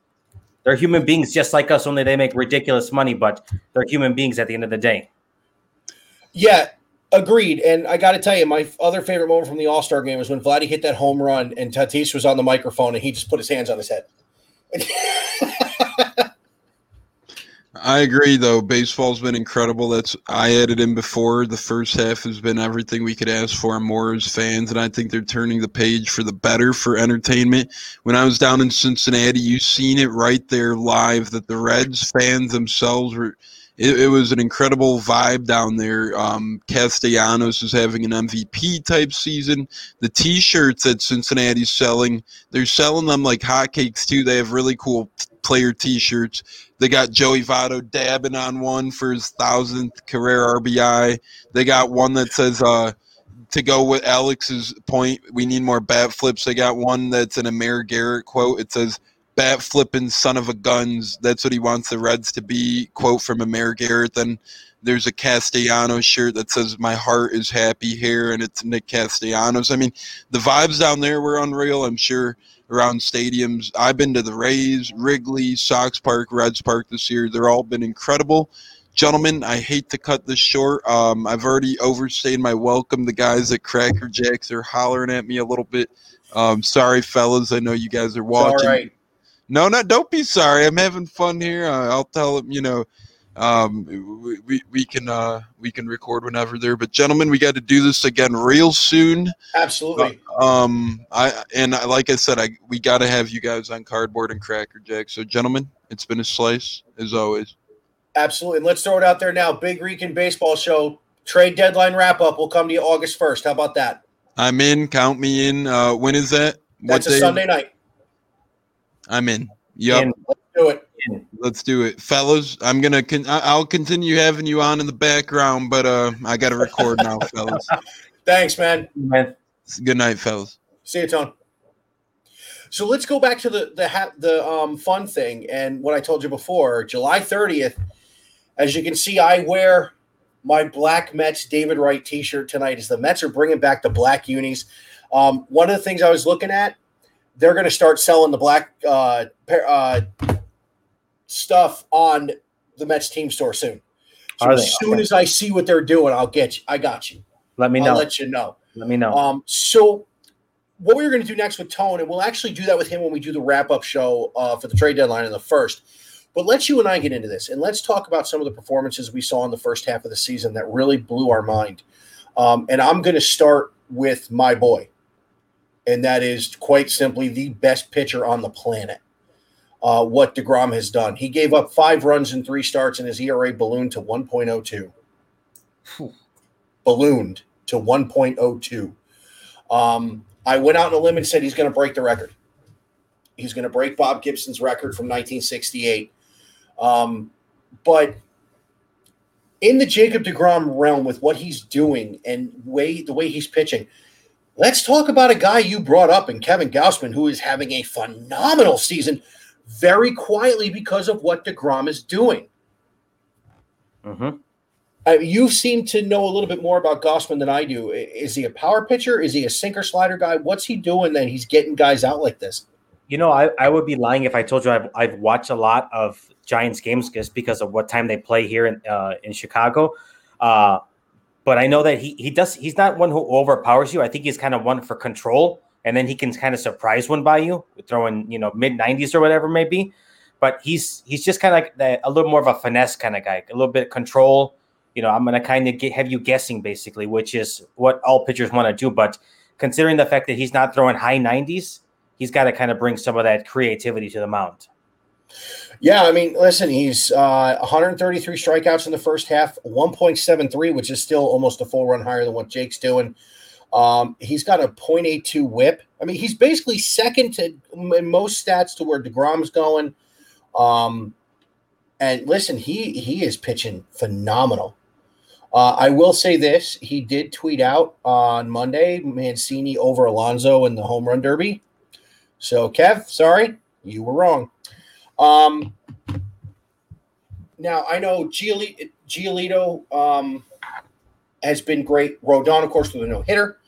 They're human beings just like us, only they make ridiculous money, but they're human beings at the end of the day. Yeah, agreed. And I got to tell you, my other favorite moment from the All Star game was when Vladdy hit that home run and Tatis was on the microphone and he just put his hands on his head. I agree, though. Baseball's been incredible. That's I added in before. The first half has been everything we could ask for more as fans, and I think they're turning the page for the better for entertainment. When I was down in Cincinnati, you seen it right there live that the Reds fans themselves were it, it, was an incredible vibe down there. Um, Castellanos is having an MVP type season. The T-shirts that Cincinnati's selling, they're selling them like hotcakes too. They have really cool player T-shirts. They got Joey Votto dabbing on one for his thousandth career RBI. They got one that says uh, to go with Alex's point. We need more bat flips. They got one that's an Amir Garrett quote. It says bat flipping son of a guns. That's what he wants the Reds to be. Quote from Amir Garrett. Then there's a Castellanos shirt that says "My heart is happy here," and it's Nick Castellanos. I mean, the vibes down there were unreal. I'm sure around stadiums. I've been to the Rays, Wrigley, Sox Park, Reds Park this year. They're all been incredible. Gentlemen, I hate to cut this short. Um, I've already overstayed my welcome. The guys at Cracker Jacks are hollering at me a little bit. Um, sorry, fellas. I know you guys are watching. No, no, don't be sorry. I'm having fun here. Uh, I'll tell them, you know, um, we, we, we can uh, we can record whenever there. But gentlemen, we got to do this again real soon. Absolutely. Uh, um, I and I, like I said, I we got to have you guys on cardboard and cracker jack. So, gentlemen, it's been a slice as always. Absolutely. And let's throw it out there now. Big Rican baseball show trade deadline wrap up will come to you August first. How about that? I'm in. Count me in. Uh, when is that? What That's a Sunday night. I'm in. Yep. In. Let's do it. Let's do it, fellas. I'm gonna. Con- I'll continue having you on in the background, but uh, I got to record now, fellas. Thanks, man. Good night, fellas. See you, Tone. So let's go back to the the ha- the um, fun thing and what I told you before. July 30th, as you can see, I wear my black Mets David Wright T-shirt tonight. As the Mets are bringing back the black unis. Um, one of the things I was looking at they're going to start selling the black uh, uh, stuff on the Mets team store soon. So Are as they? soon okay. as I see what they're doing, I'll get you. I got you. Let me know. I'll let you know. Let me know. Um, so what we're going to do next with Tone, and we'll actually do that with him when we do the wrap up show uh, for the trade deadline in the first. But let's you and I get into this, and let's talk about some of the performances we saw in the first half of the season that really blew our mind. Um, and I'm going to start with my boy, and that is quite simply the best pitcher on the planet. Uh, what DeGrom has done. He gave up five runs in three starts, and his ERA ballooned to 1.02. Ballooned to 1.02. Um, I went out on a limb and said he's going to break the record. He's going to break Bob Gibson's record from 1968. Um, but in the Jacob DeGrom realm, with what he's doing and way the way he's pitching – Let's talk about a guy you brought up in Kevin Gausman, who is having a phenomenal season very quietly because of what DeGrom is doing. Mm-hmm. Uh, you seem to know a little bit more about Gausman than I do. Is he a power pitcher? Is he a sinker slider guy? What's he doing that he's getting guys out like this? You know, I, I would be lying if I told you I've, I've watched a lot of Giants games just because of what time they play here in uh, in Chicago. Uh, but I know that he he does he's not one who overpowers you. I think he's kind of one for control, and then he can kind of surprise one by you, throwing you know mid nineties or whatever maybe. But he's he's just kind of like the, a little more of a finesse kind of guy, a little bit of control. You know, I'm gonna kind of have you guessing basically, which is what all pitchers want to do. But considering the fact that he's not throwing high nineties, he's got to kind of bring some of that creativity to the mound. Yeah, I mean, listen, he's uh, 133 strikeouts in the first half, 1.73, which is still almost a full run higher than what Jake's doing. Um, he's got a 0.82 whip. I mean, he's basically second to in most stats to where DeGrom's going. Um, and listen, he he is pitching phenomenal. Uh, I will say this: he did tweet out on Monday Mancini over Alonso in the home run derby. So, Kev, sorry, you were wrong. Um, now I know Giolito um, has been great. Rodon, of course, with a no hitter.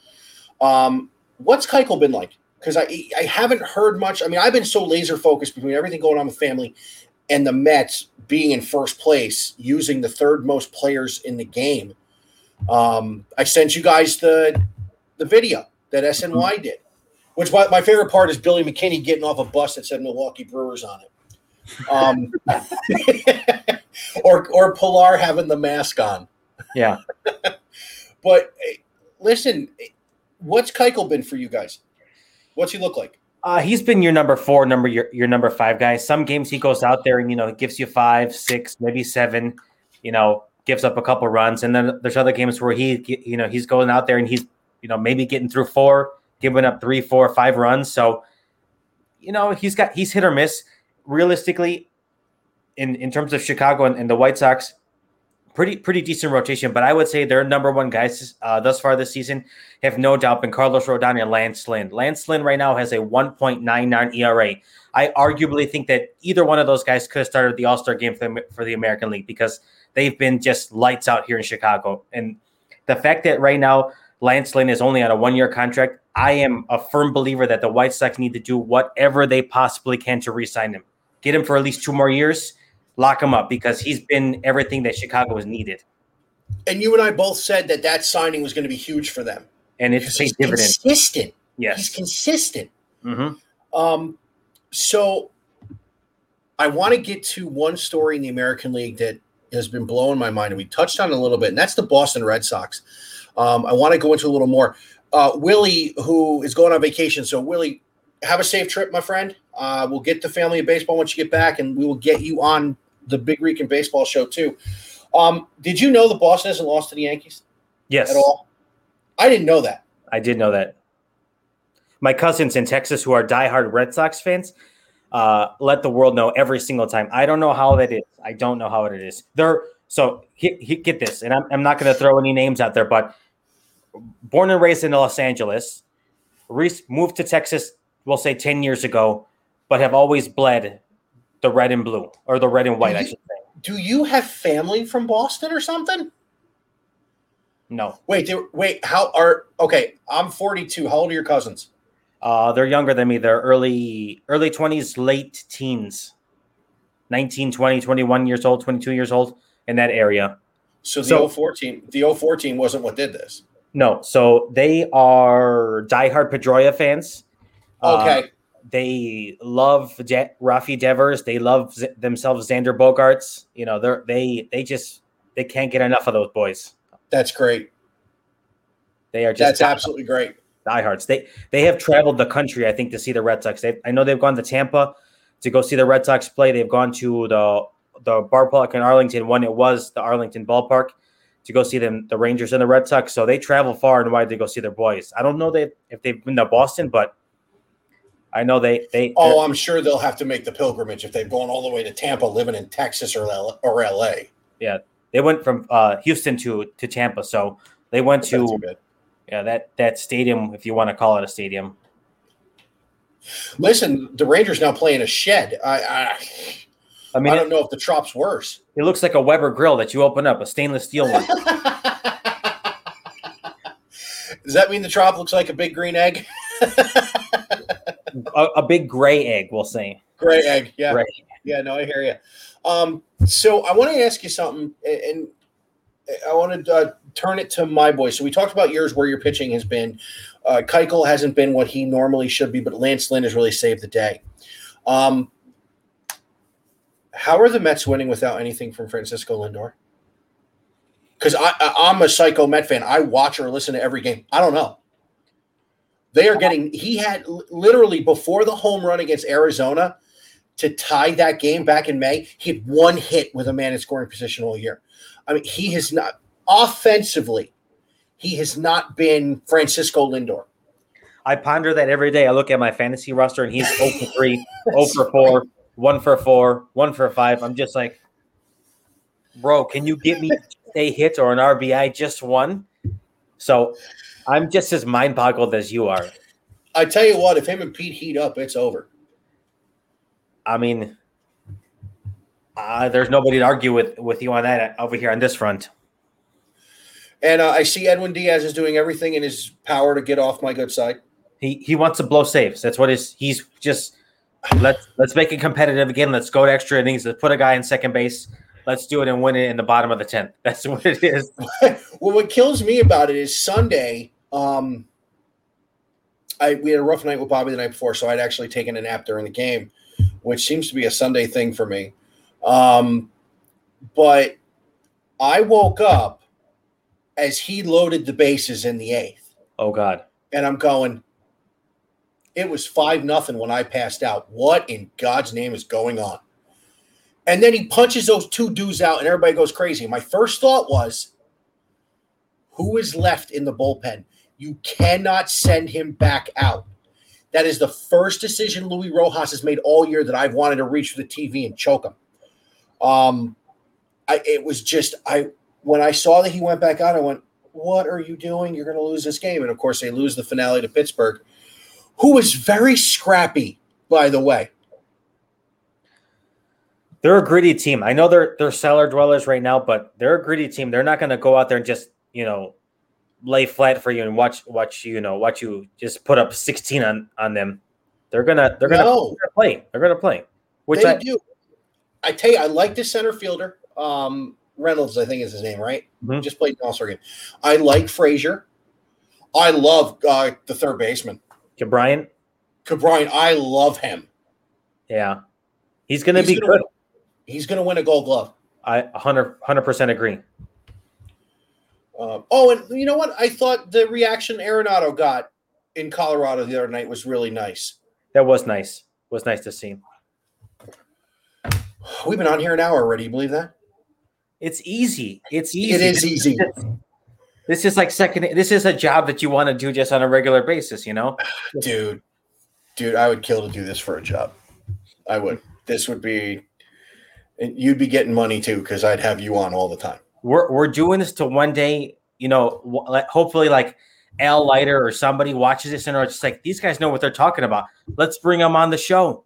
Um, what's Keuchel been like? Because I I haven't heard much. I mean, I've been so laser focused between everything going on with family and the Mets being in first place, using the third most players in the game. Um, I sent you guys the the video that SNY did, which my, my favorite part is Billy McKinney getting off a bus that said Milwaukee Brewers on it um, or or Pilar having the mask on. Yeah. but listen, what's Keuchel been for you guys? What's he look like? Uh, he's been your number four, number your, your number five guy. Some games he goes out there and you know gives you five, six, maybe seven. you know, gives up a couple runs, and then there's other games where he, you know, he's going out there and he's, you know, maybe getting through four, giving up three, four, five runs. So, you know, he's got he's hit or miss. Realistically, in in terms of Chicago and, and the White Sox, pretty pretty decent rotation. But I would say their number one guys uh, thus far this season have no doubt been Carlos Rodon and Lance Lynn. Lance Lynn right now has a 1.99 ERA. I arguably think that either one of those guys could have started the All Star game for the, for the American League because they've been just lights out here in Chicago. And the fact that right now Lance Lynn is only on a one year contract, I am a firm believer that the White Sox need to do whatever they possibly can to re sign him. Get him for at least two more years, lock him up because he's been everything that Chicago has needed. And you and I both said that that signing was going to be huge for them. And it's a dividend. consistent. Yes. He's consistent. Mm-hmm. Um, so I want to get to one story in the American League that has been blowing my mind, and we touched on it a little bit, and that's the Boston Red Sox. Um, I want to go into a little more. Uh, Willie, who is going on vacation, so Willie, have a safe trip, my friend. Uh, we'll get the family of baseball once you get back, and we will get you on the Big Rican Baseball Show too. Um, did you know the Boston hasn't lost to the Yankees? Yes, at all. I didn't know that. I did know that my cousins in Texas who are diehard Red Sox fans uh, let the world know every single time. I don't know how that is. I don't know how it is. They're so he, he, get this, and I'm, I'm not going to throw any names out there, but born and raised in Los Angeles, Reese moved to Texas, we'll say 10 years ago, but have always bled the red and blue or the red and white, you, I should say. Do you have family from Boston or something? No. Wait, wait, how are okay? I'm 42. How old are your cousins? Uh, they're younger than me. They're early early 20s, late teens. 19, 20, 21 years old, 22 years old in that area. So the so, 014, the 014 wasn't what did this. No, so they are diehard Pedroia fans. Uh, okay. Uh, they love De- Rafi Devers. They love z- themselves Xander Bogaerts. You know, they're they they just they can't get enough of those boys. That's great. They are just that's absolutely great diehards. They they have traveled the country, I think, to see the Red Sox. They, I know they've gone to Tampa to go see the Red Sox play. They've gone to the the ballpark in Arlington when it was the Arlington ballpark to go see them, the Rangers and the Red Sox. So they travel far and wide to go see their boys. I don't know they if they've been to Boston, but I know they they. Oh, I'm sure they'll have to make the pilgrimage if they've gone all the way to Tampa, living in Texas or L- or LA. Yeah, they went from uh, Houston to to Tampa, so they went to yeah, that that stadium, if you want to call it a stadium. Listen, the Rangers now playing a shed. I, I, I mean, I don't know if the Trop's worse. It looks like a Weber grill that you open up, a stainless steel one. Does that mean the Trop looks like a big green egg? a, a, big gray egg, we'll say. Gray egg, yeah, gray. yeah. No, I hear you. Um, so I want to ask you something, and I want to uh, turn it to my boy. So we talked about yours, where your pitching has been. Uh, Keuchel hasn't been what he normally should be, but Lance Lynn has really saved the day. Um, how are the Mets winning without anything from Francisco Lindor? Because I, I'm a psycho Met fan. I watch or listen to every game. I don't know. They are getting. He had literally before the home run against Arizona to tie that game back in May. He had one hit with a man in scoring position all year. I mean, he has not offensively, he has not been Francisco Lindor. I ponder that every day. I look at my fantasy roster and he's 0 for 3, 0 for 4, 1 for 4, 1 for 5. I'm just like, bro, can you get me a hit or an RBI just one? So I'm just as mind boggled as you are. I tell you what, if him and Pete heat up, it's over. I mean, uh, there's nobody to argue with with you on that over here on this front. And uh, I see Edwin Diaz is doing everything in his power to get off my good side. He he wants to blow saves. That's what his he's just let's let's make it competitive again. Let's go to extra innings. Let's put a guy in second base. Let's do it and win it in the bottom of the tenth. That's what it is. well, what kills me about it is Sunday. Um, I we had a rough night with Bobby the night before, so I'd actually taken a nap during the game, which seems to be a Sunday thing for me. Um, but I woke up as he loaded the bases in the eighth. Oh God! And I'm going. It was five nothing when I passed out. What in God's name is going on? And then he punches those two dudes out, and everybody goes crazy. My first thought was, who is left in the bullpen? You cannot send him back out. That is the first decision Luis Rojas has made all year that I've wanted to reach for the TV and choke him. Um, I, it was just I when I saw that he went back out, I went, "What are you doing? You're going to lose this game." And of course, they lose the finale to Pittsburgh, who was very scrappy, by the way. They're a gritty team. I know they're they're cellar dwellers right now, but they're a gritty team. They're not going to go out there and just you know lay flat for you and watch watch you know watch you just put up 16 on on them. They're gonna they're gonna, no. they're gonna play. They're gonna play. Which they I do. I tell you, I like the center fielder. Um, Reynolds, I think is his name, right? Mm-hmm. Just played an All Star game. I like Frazier. I love uh, the third baseman. Ke'Bryan. Ke'Bryan, I love him. Yeah, he's going to be gonna good. Win, he's to win a Gold Glove. I 100 percent agree. Um, oh, and you know what? I thought the reaction Arenado got in Colorado the other night was really nice. That was nice. It was nice to see. We've been on here an hour already. You believe that? It's easy. It's easy. It is easy. This is like second. This is a job that you want to do just on a regular basis. You know, dude, dude, I would kill to do this for a job. I would. This would be, you'd be getting money too because I'd have you on all the time. We're we're doing this to one day. You know, hopefully, like Al Leiter or somebody watches this and are just like these guys know what they're talking about. Let's bring them on the show.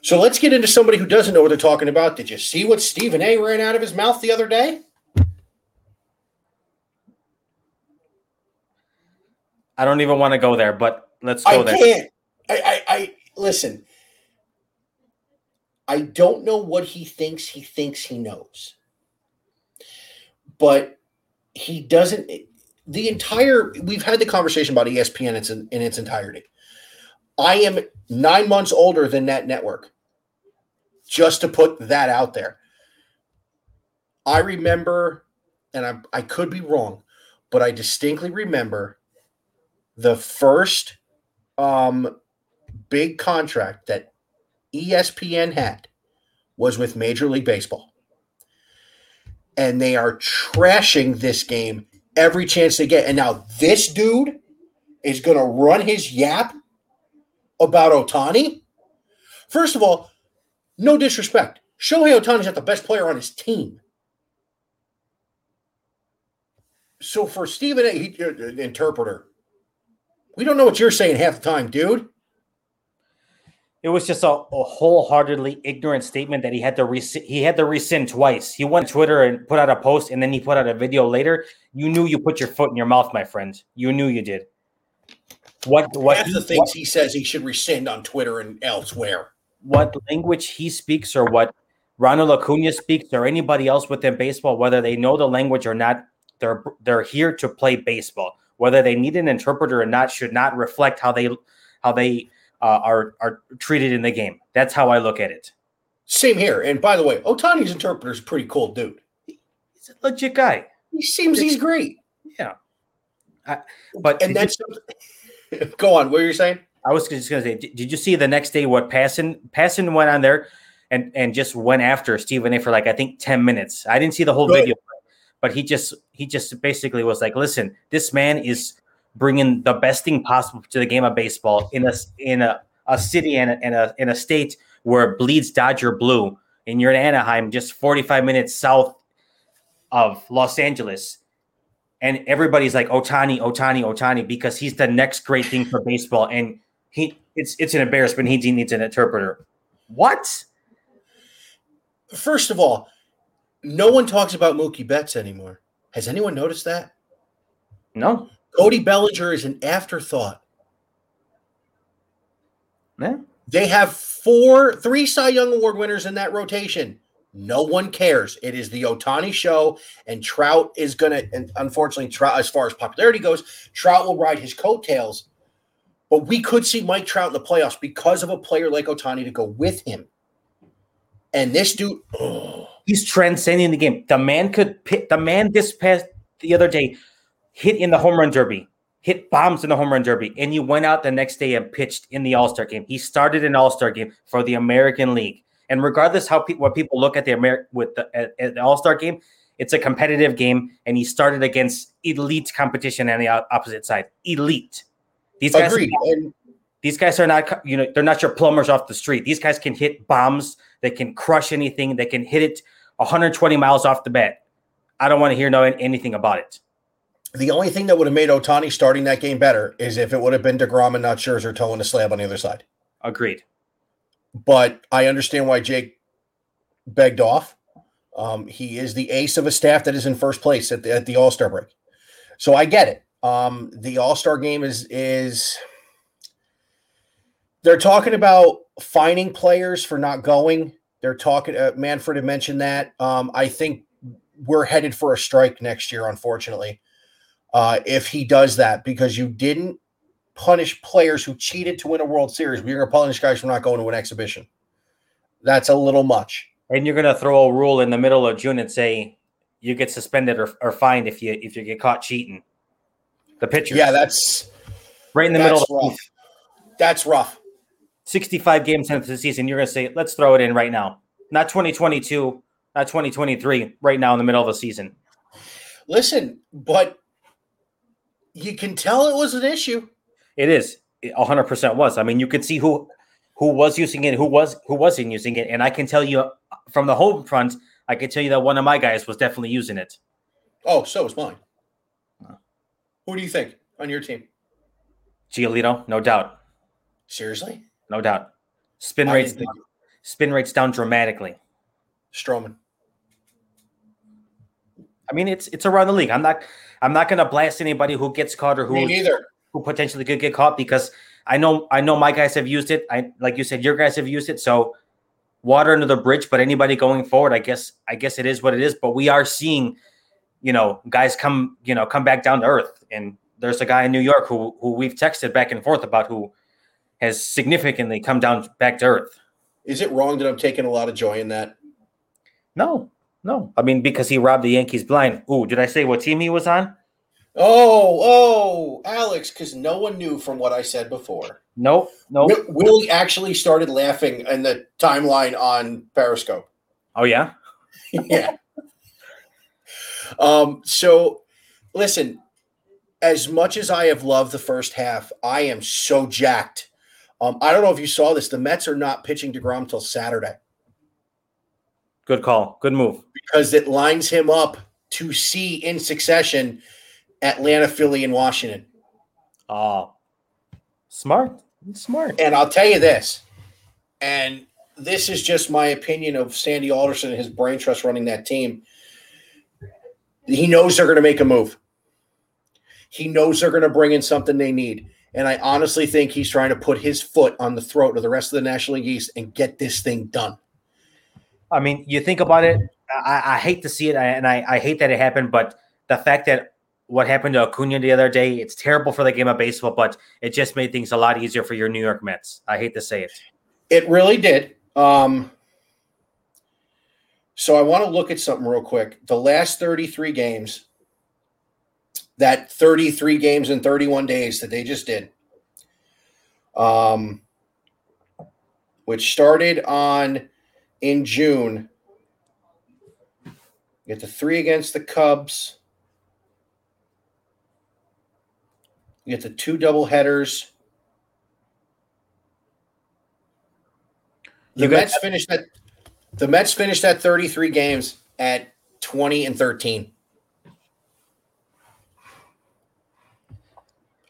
So let's get into somebody who doesn't know what they're talking about. Did you see what Stephen A ran out of his mouth the other day? I don't even want to go there, but let's go I there. Can't. I, I, I listen. I don't know what he thinks he thinks he knows. But he doesn't the entire we've had the conversation about ESPN in its, in its entirety. I am nine months older than that network. Just to put that out there. I remember, and I, I could be wrong, but I distinctly remember the first um, big contract that ESPN had was with Major League Baseball. And they are trashing this game every chance they get. And now this dude is going to run his yap about Ohtani. First of all, no disrespect. Shohei Ohtani's not the best player on his team. So for Stephen A, he, uh, interpreter, we don't know what you're saying half the time, dude. It was just a, a wholeheartedly ignorant statement that he had to rescind. He had to rescind twice. He went to Twitter and put out a post, and then he put out a video later. You knew you put your foot in your mouth, my friend. You knew you did. What what Half the things what, he says he should rescind on Twitter and elsewhere. What language he speaks or what Ronald Acuna speaks or anybody else within baseball, whether they know the language or not, they're they're here to play baseball. Whether they need an interpreter or not should not reflect how they how they uh, are are treated in the game. That's how I look at it. Same here. And by the way, Ohtani's interpreter is a pretty cool dude. He's a legit guy. He seems he's great. Yeah. I, but and that's Go on. What are you saying? I was just going to say, did you see the next day what Passan Passan went on there and and just went after Stephen A for like I think ten minutes. I didn't see the whole Good. video, but he just he just basically was like, listen, this man is bringing the best thing possible to the game of baseball in a in a, a city and a, in a in a state where it bleeds Dodger blue, and you're in Anaheim, just 45 minutes south of Los Angeles and everybody's like Ohtani, Ohtani, Ohtani because he's the next great thing for baseball, and he it's it's an embarrassment. He needs an interpreter. What? First of all, no one talks about Mookie Betts anymore. Has anyone noticed that? No. Cody Bellinger is an afterthought. Yeah. They have four, three Cy Young Award winners in that rotation. No one cares. It is the Ohtani show, and Trout is going to, and unfortunately, Trout, as far as popularity goes, Trout will ride his coattails. But we could see Mike Trout in the playoffs because of a player like Ohtani to go with him. And this dude, oh. he's transcending the game. The man could the man this past the other day hit in the home run derby, hit bombs in the home run derby, and he went out the next day and pitched in the All Star game. He started an All Star game for the American League And regardless how pe- what people look at the Amer- with the, at, at the All Star game, it's a competitive game, and he started against elite competition on the opposite side. Elite. These guys, Agreed. Are these guys are not, you know, they're not your plumbers off the street. These guys can hit bombs. They can crush anything. They can hit it 120 miles off the bat. I don't want to hear no anything about it. The only thing that would have made Ohtani starting that game better is if it would have been Degrom and not Scherzer toeing the slab on the other side. Agreed. But I understand why Jake begged off. Um, he is the ace of a staff that is in first place at the, at the All Star break, so I get it. Um, the All Star game is is they're talking about fining players for not going. They're talking. Uh, Manfred had mentioned that. Um, I think we're headed for a strike next year, unfortunately, uh, if he does that because you didn't punish players who cheated to win a World Series. We're going to punish guys for not going to an exhibition. That's a little much and you're going to throw a rule in the middle of June and say you get suspended or, or fined if you if you get caught cheating. The pitcher. Yeah, that's right in the middle. Rough. That's rough. 65 games into the season, you're going to say, let's throw it in right now. Not 2022, not 2023, right now in the middle of the season. Listen, but you can tell it was an issue. It is. It 100% was. I mean, you could see who who was using it, who was who wasn't using it, and I can tell you uh, from the home front, I can tell you that one of my guys was definitely using it. Oh, so was mine. Who do you think on your team? Giolito, no doubt. Seriously? No doubt. Spin rates down, spin rates down dramatically. Stroman. I mean, it's it's around the league. I'm not I'm not gonna blast anybody who gets caught or who who potentially could get caught because I know I know my guys have used it. I like you said, your guys have used it. So water under the bridge. But anybody going forward, I guess I guess it is what it is. But we are seeing, you know, guys come you know come back down to earth. And there's a guy in New York who who we've texted back and forth about who has significantly come down back to earth. Is it wrong that I'm taking a lot of joy in that? No, no. I mean, because he robbed the Yankees blind. Ooh, did I say what team he was on? Oh, oh, Alex, because no one knew from what I said before. Nope, nope. Willie actually started laughing in the timeline on Periscope. Oh yeah, yeah. Um. So, listen. As much as I have loved the first half, I am so jacked. Um, I don't know if you saw this. The Mets are not pitching Degrom until Saturday. Good call. Good move. Because it lines him up to see in succession Atlanta, Philly, and Washington. Oh, smart. Smart. And I'll tell you this, and this is just my opinion of Sandy Alderson and his brain trust running that team. He knows they're going to make a move. He knows they're going to bring in something they need. And I honestly think he's trying to put his foot on the throat of the rest of the National League East and get this thing done. I mean, you think about it. I, I hate to see it, and I, I hate that it happened. But the fact that what happened to Acuna the other day. It's terrible for the game of baseball, but it just made things a lot easier for your New York Mets. I hate to say it. It really did. Um, so I want to look at something real quick. The last 33 games, that 33 games in 31 days that they just did, um, which started on in June. You get the three against the Cubs You get the two double headers. The Mets finished that. The Mets finished that 33 games at 20 and 13.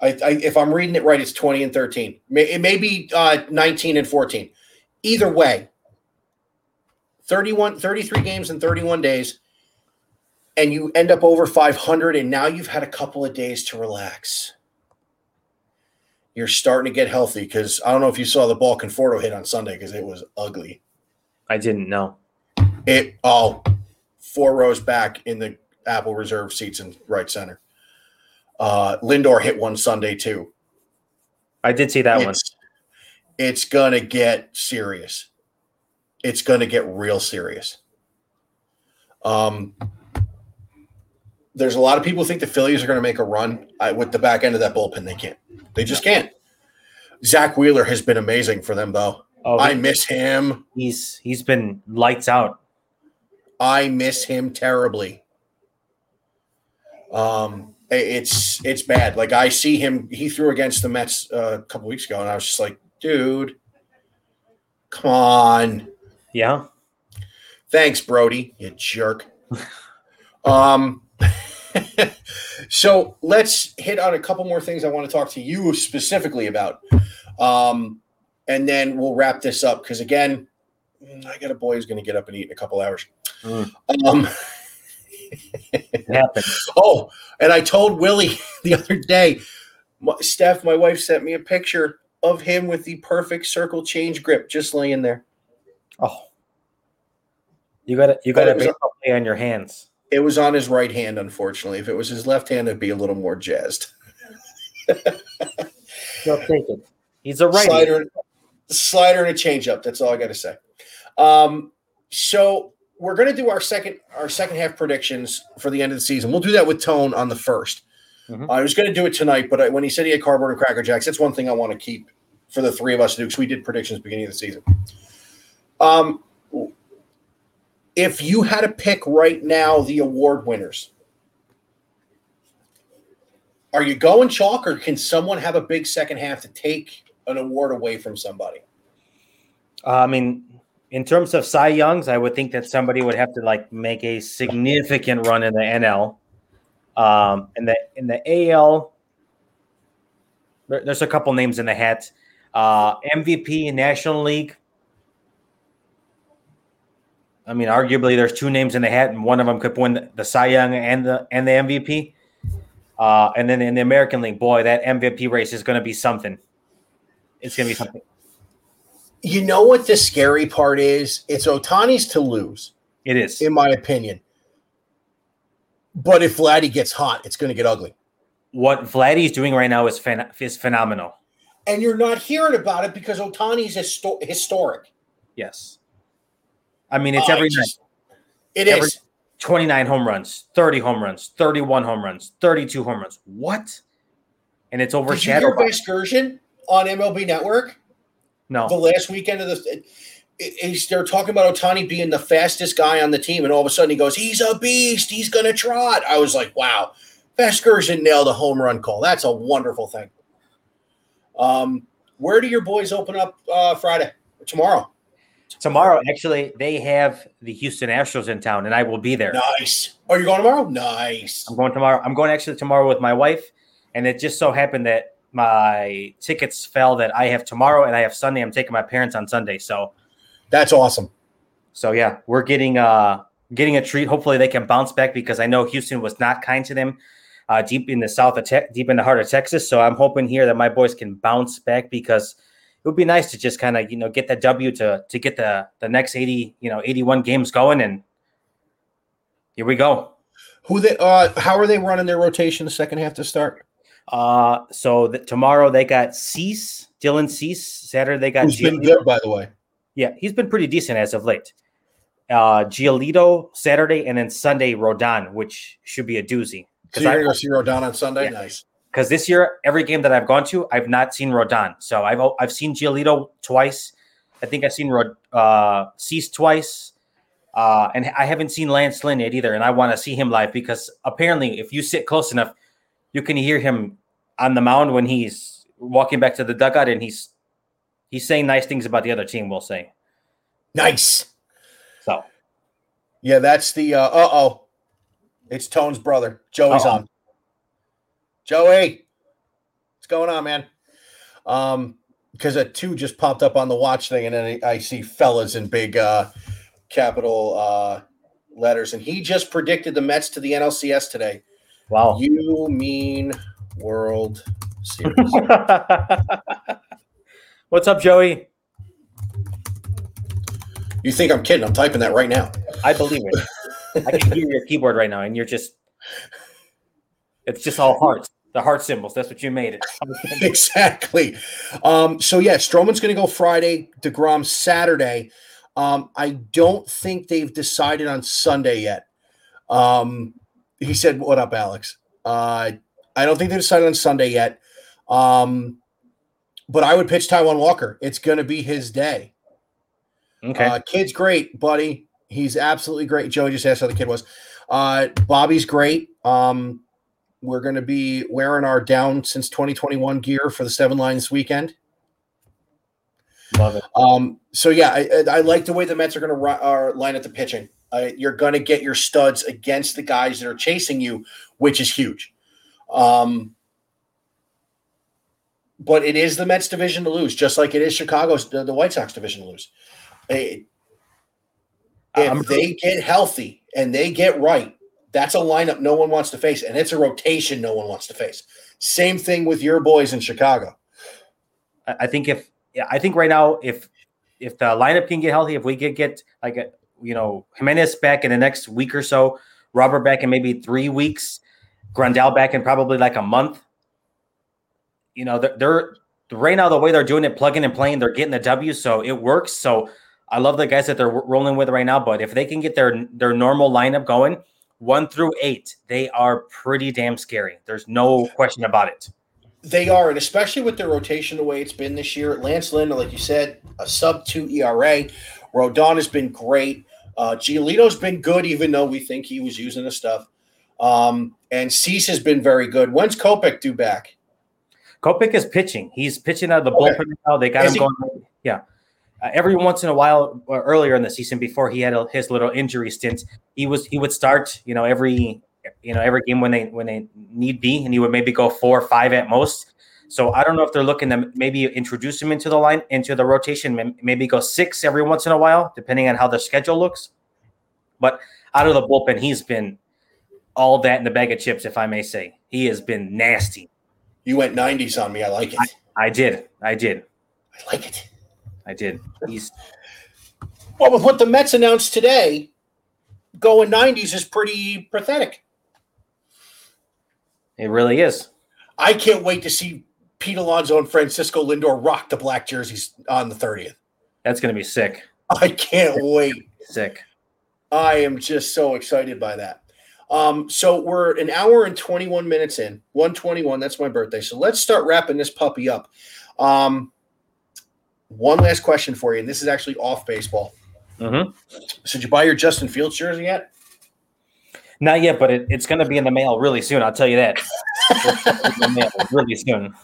I, I, if I'm reading it right, it's 20 and 13. It may be uh, 19 and 14. Either way, 31, 33 games in 31 days, and you end up over 500, and now you've had a couple of days to relax you're starting to get healthy because I don't know if you saw the ball Conforto hit on Sunday because it was ugly. I didn't know. It all oh four rows back in the Apple Reserve seats in right center. Uh, Lindor hit one Sunday too. I did see that it's, one. It's gonna get serious. It's gonna get real serious. Um, there's a lot of people think the Phillies are going to make a run I, with the back end of that bullpen. They can't. They just can't. Zack Wheeler has been amazing for them, though. Oh, I miss him. He's he's been lights out. I miss him terribly. Um, it's it's bad. Like I see him. He threw against the Mets uh, a couple weeks ago, and I was just like, dude, come on. Yeah. Thanks, Brodie. You jerk. um. so let's hit on a couple more things I want to talk to you specifically about. Um, and then we'll wrap this up because again, I got a boy who's going to get up and eat in a couple hours. Mm. Um, oh, and I told Willie the other day, Steph, my wife sent me a picture of him with the perfect circle change grip, just laying there. Oh, you got it. You got to play on your hands. It was on his right hand, unfortunately. If it was his left hand, it'd be a little more jazzed. Take it. He's a right slider, slider and a changeup. That's all I got to say. Um, so we're going to do our second our second half predictions for the end of the season. We'll do that with Tone on the 1st mm-hmm. I was going to do it tonight, but I, when he said he had cardboard and cracker jacks, that's one thing I want to keep for the three of us to do because we did predictions beginning of the season. Um, if you had to pick right now the award winners, are you going chalk or can someone have a big second half to take an award away from somebody? Uh, I mean, in terms of Cy Youngs, I would think that somebody would have to like make a significant run in the NL. Um, in the in the AL, there, there's a couple names in the hat. Uh, MVP National League. I mean, arguably, there's two names in the hat, and one of them could win the Cy Young and the and the MVP. Uh, and then in the American League, boy, that MVP race is going to be something. It's going to be something. You know what the scary part is? It's Ohtani's to lose. It is, in my opinion. But if Vladdy gets hot, it's going to get ugly. What Vladdy's doing right now is fan- is phenomenal. And you're not hearing about it because Ohtani's histo- historic. Yes. I mean, it's uh, every just, night. It every, is. 29 home runs, 30 home runs, 31 home runs, 32 home runs. What? And it's overshadowed. Did you hear Vasgersian on MLB Network? No. The last weekend of the he's, they're talking about Ohtani being the fastest guy on the team, and all of a sudden he goes, "He's a beast. He's gonna trot." I was like, "Wow!" Vasgersian nailed a home run call. That's a wonderful thing. Um, where do your boys open up uh, Friday tomorrow? Tomorrow, actually, they have the Houston Astros in town, and I will be there. Nice. Are you going tomorrow? Nice. I'm going tomorrow. I'm going actually tomorrow with my wife, and it just so happened that my tickets fell that I have tomorrow and I have Sunday. I'm taking my parents on Sunday, so that's awesome. So yeah, we're getting uh getting a treat. Hopefully they can bounce back because I know Houston was not kind to them uh, deep in the south of te- deep in the heart of Texas. So I'm hoping here that my boys can bounce back because it would be nice to just kind of you know get that W to to get the the next 80 you know 81 games going and here we go. Who they uh how are they running their rotation the second half to start? Uh, so the, tomorrow they got Cease, Dylan Cease. Saturday they got. Who's Giolito. been good, by the way. Yeah, he's been pretty decent as of late. Uh, Giolito Saturday, and then Sunday Rodon, which should be a doozy. So you're I, gonna go see Rodon on Sunday. Yeah. Nice. Because this year, every game that I've gone to, I've not seen Rodon. So I've I've seen Giolito twice. I think I've seen Rod, uh, Cease twice. Uh, and I haven't seen Lance Lynn yet either, and I want to see him live because apparently, if you sit close enough, you can hear him on the mound when he's walking back to the dugout and he's he's saying nice things about the other team. We'll say, nice. So, yeah, that's the uh oh, it's Tone's brother. Joey's Uh-oh. on. Joey, what's going on, man? Um, because a two just popped up on the watch thing, and then I, I see fellas in big uh capital uh letters, and he just predicted the Mets to the NLCS today. Wow. You mean World Series. What's up, Joey? You think I'm kidding? I'm typing that right now. I believe it. I can hear your keyboard right now, and you're just it's just all hearts. The heart symbols. That's what you made it. exactly. Um, so yeah, Stroman's gonna go Friday, DeGrom Saturday. Um, I don't think they've decided on Sunday yet. Um, he said, "What up, Alex?" Uh, I don't think they decided on Sunday yet. Um, but I would pitch Taijuan Walker. It's going to be his day. Okay. Uh, kid's great, buddy. He's absolutely great. Joe just asked how the kid was. Uh, Bobby's great. Um, we're going to be wearing our down since 2021 gear for the seven lines weekend. Love it. Um, so yeah, I, I, like the way the Mets are going to line up the pitching. Uh, you're going to get your studs against the guys that are chasing you, which is huge. Um, but it is the Mets division to lose, just like it is Chicago's the, the White Sox division to lose. It, if they get healthy and they get right, that's a lineup no one wants to face, and it's a rotation no one wants to face. Same thing with your boys in Chicago. I think if yeah, I think right now if if the lineup can get healthy, if we could get like you know Jimenez back in the next week or so, Robert back in maybe three weeks, Grandal back in probably like a month. You know they're, they're right now the way they're doing it, plugging and playing, they're getting the W, so it works. So I love the guys that they're rolling with right now. But if they can get their their normal lineup going, one through eight, they are pretty damn scary. There's no question about it. They are, and especially with their rotation the way it's been this year. Lance Lynn, like you said, a sub two ERA. Rodon has been great. Uh, Giolito's been good, even though we think he was using the stuff. Um, and Cease has been very good. When's Kopech due back? Kopech is pitching. He's pitching out of the okay. bullpen now. They got is him he- going. Yeah uh, every once in a while uh, earlier in the season before he had a, his little injury stint he was he would start you know every you know every game when they when they need be and he would maybe go four or five at most. So i don't know if they're looking to maybe introduce him into the line into the rotation maybe go six every once in a while depending on how the schedule looks. But out of the bullpen he's been all that in the bag of chips if i may say. He has been nasty. You went 90s on me. I like it. I, I did. I did. I like it I did. He's well with what the Mets announced today. Going 90s is pretty pathetic. It really is. I can't wait to see Pete Alonso and Francisco Lindor rock the black jerseys on the 30th. That's going to be sick. I can't wait. Sick. I am just so excited by that. Um, so we're an hour and 21 minutes in, 121. That's my birthday. So let's start wrapping this puppy up. Um, one last question for you, and this is actually off baseball. Mm-hmm. So, did you buy your Justin Fields jersey yet? Not yet, but it, it's going to be in the mail really soon. I'll tell you that. really soon.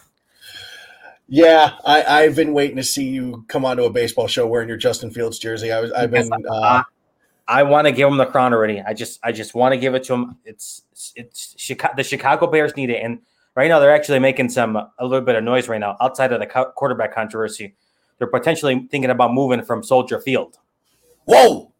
Yeah, I, have been waiting to see you come onto a baseball show wearing your Justin Fields jersey. I was, I've been. Uh, I, I want to give him the crown already. I just, I just want to give it to him. It's, it's Chicago. The Chicago Bears need it, and right now they're actually making some a little bit of noise right now outside of the quarterback controversy they're potentially thinking about moving from Soldier Field. Whoa!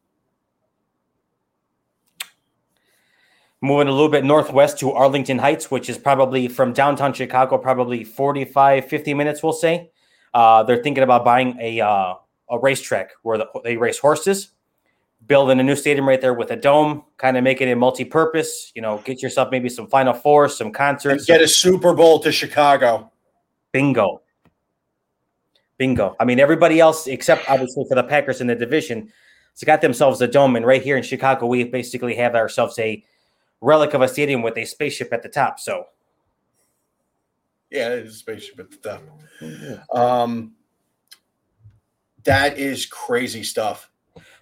Moving a little bit northwest to Arlington Heights, which is probably from downtown Chicago, probably 45, 50 minutes, we'll say. Uh, they're thinking about buying a, uh, a racetrack where the, they race horses, building a new stadium right there with a dome, kind of making it multi-purpose. You know, get yourself maybe some Final Four, some concerts. And get a Super Bowl to Chicago. Bingo. Bingo. I mean, everybody else except obviously for the Packers in the division has got themselves a dome. And right here in Chicago, we basically have ourselves a relic of a stadium with a spaceship at the top. So, yeah, it is a spaceship at the top. Um, that is crazy stuff.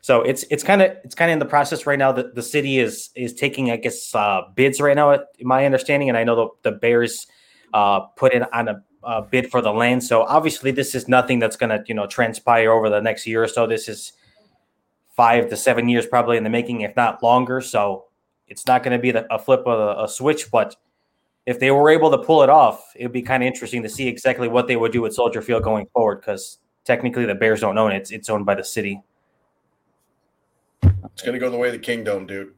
So it's it's kind of it's kind of in the process right now. that the city is is taking, I guess, uh, bids right now. My understanding, and I know the, the Bears uh, put in on a uh, bid for the land. So obviously, this is nothing that's going to you know transpire over the next year or so. This is five to seven years probably in the making, if not longer. So it's not going to be the, a flip of a, a, switch, but if they were able to pull it off, it would be kind of interesting to see exactly what they would do with Soldier Field going forward. Because technically, the Bears don't own it; it's, it's owned by the city. It's going to go the way of the Kingdome, dude.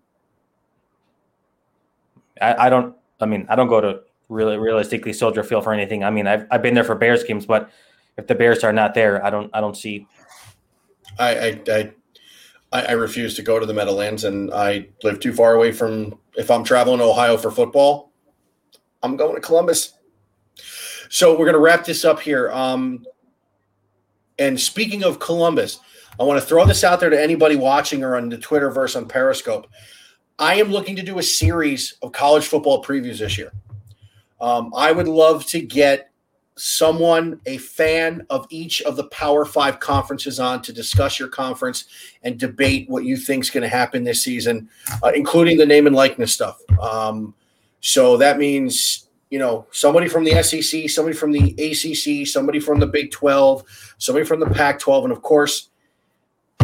I, I don't. I mean, I don't go to really realistically Soldier Field for anything. I mean, I've I've been there for Bears games, but if the Bears are not there, I don't I don't see. I I I, I refuse to go to the Meadowlands, and I live too far away from. If I'm traveling to Ohio for football, I'm going to Columbus. So we're going to wrap this up here. Um, and speaking of Columbus, I want to throw this out there to anybody watching or on the Twitterverse on Periscope. I am looking to do a series of college football previews this year. Um, I would love to get someone, a fan of each of the Power Five conferences on to discuss your conference and debate what you think is going to happen this season, uh, including the name and likeness stuff. Um, so that means, you know, somebody from the SEC, somebody from the ACC, somebody from the Big 12, somebody from the Pac 12, and of course,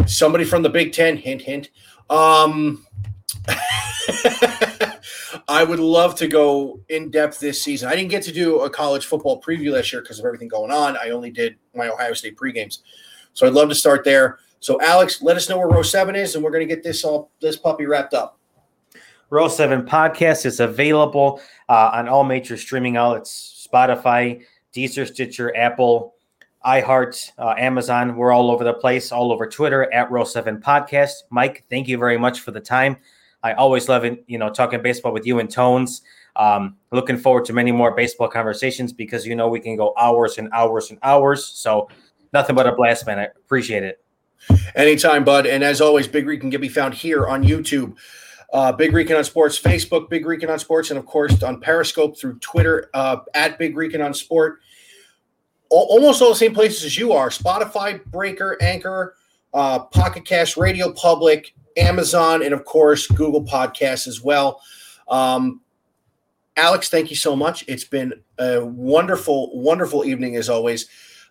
somebody from the Big 10. Hint, hint. Um, I would love to go in depth this season. I didn't get to do a college football preview last year because of everything going on. I only did my Ohio State pregames. So I'd love to start there. So Alex, let us know where row seven is, and we're going to get this all this puppy wrapped up. Row Seven podcast is available uh, on all major streaming outlets: Spotify, Deezer, Stitcher, Apple, iHeart, uh, Amazon. We're all over the place, all over Twitter at Row Seven Podcast. Mike, thank you very much for the time. I always love it, you know, talking baseball with you and Tones. Um, looking forward to many more baseball conversations because you know we can go hours and hours and hours. So nothing but a blast, man. I appreciate it. Anytime, bud. And as always, Big Rican can be found here on YouTube. Uh, Big Rican on Sports, Facebook, Big Rican on Sports, and of course on Periscope through Twitter uh, at Big Rican on Sport. almost all the same places as you are Spotify, Breaker, Anchor, uh, Pocket Cast, Radio Public, Amazon, and of course, Google Podcasts as well. Um, Alex, thank you so much. It's been a wonderful, wonderful evening as always.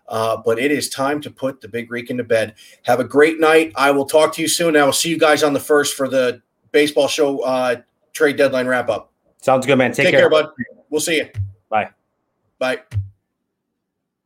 Uh, but it is time to put the big Rican to bed. Have a great night. I will talk to you soon. I will see you guys on the first for the baseball show uh, trade deadline wrap up. Sounds good, man. Take, Take care. care, bud. We'll see you. Bye. Bye.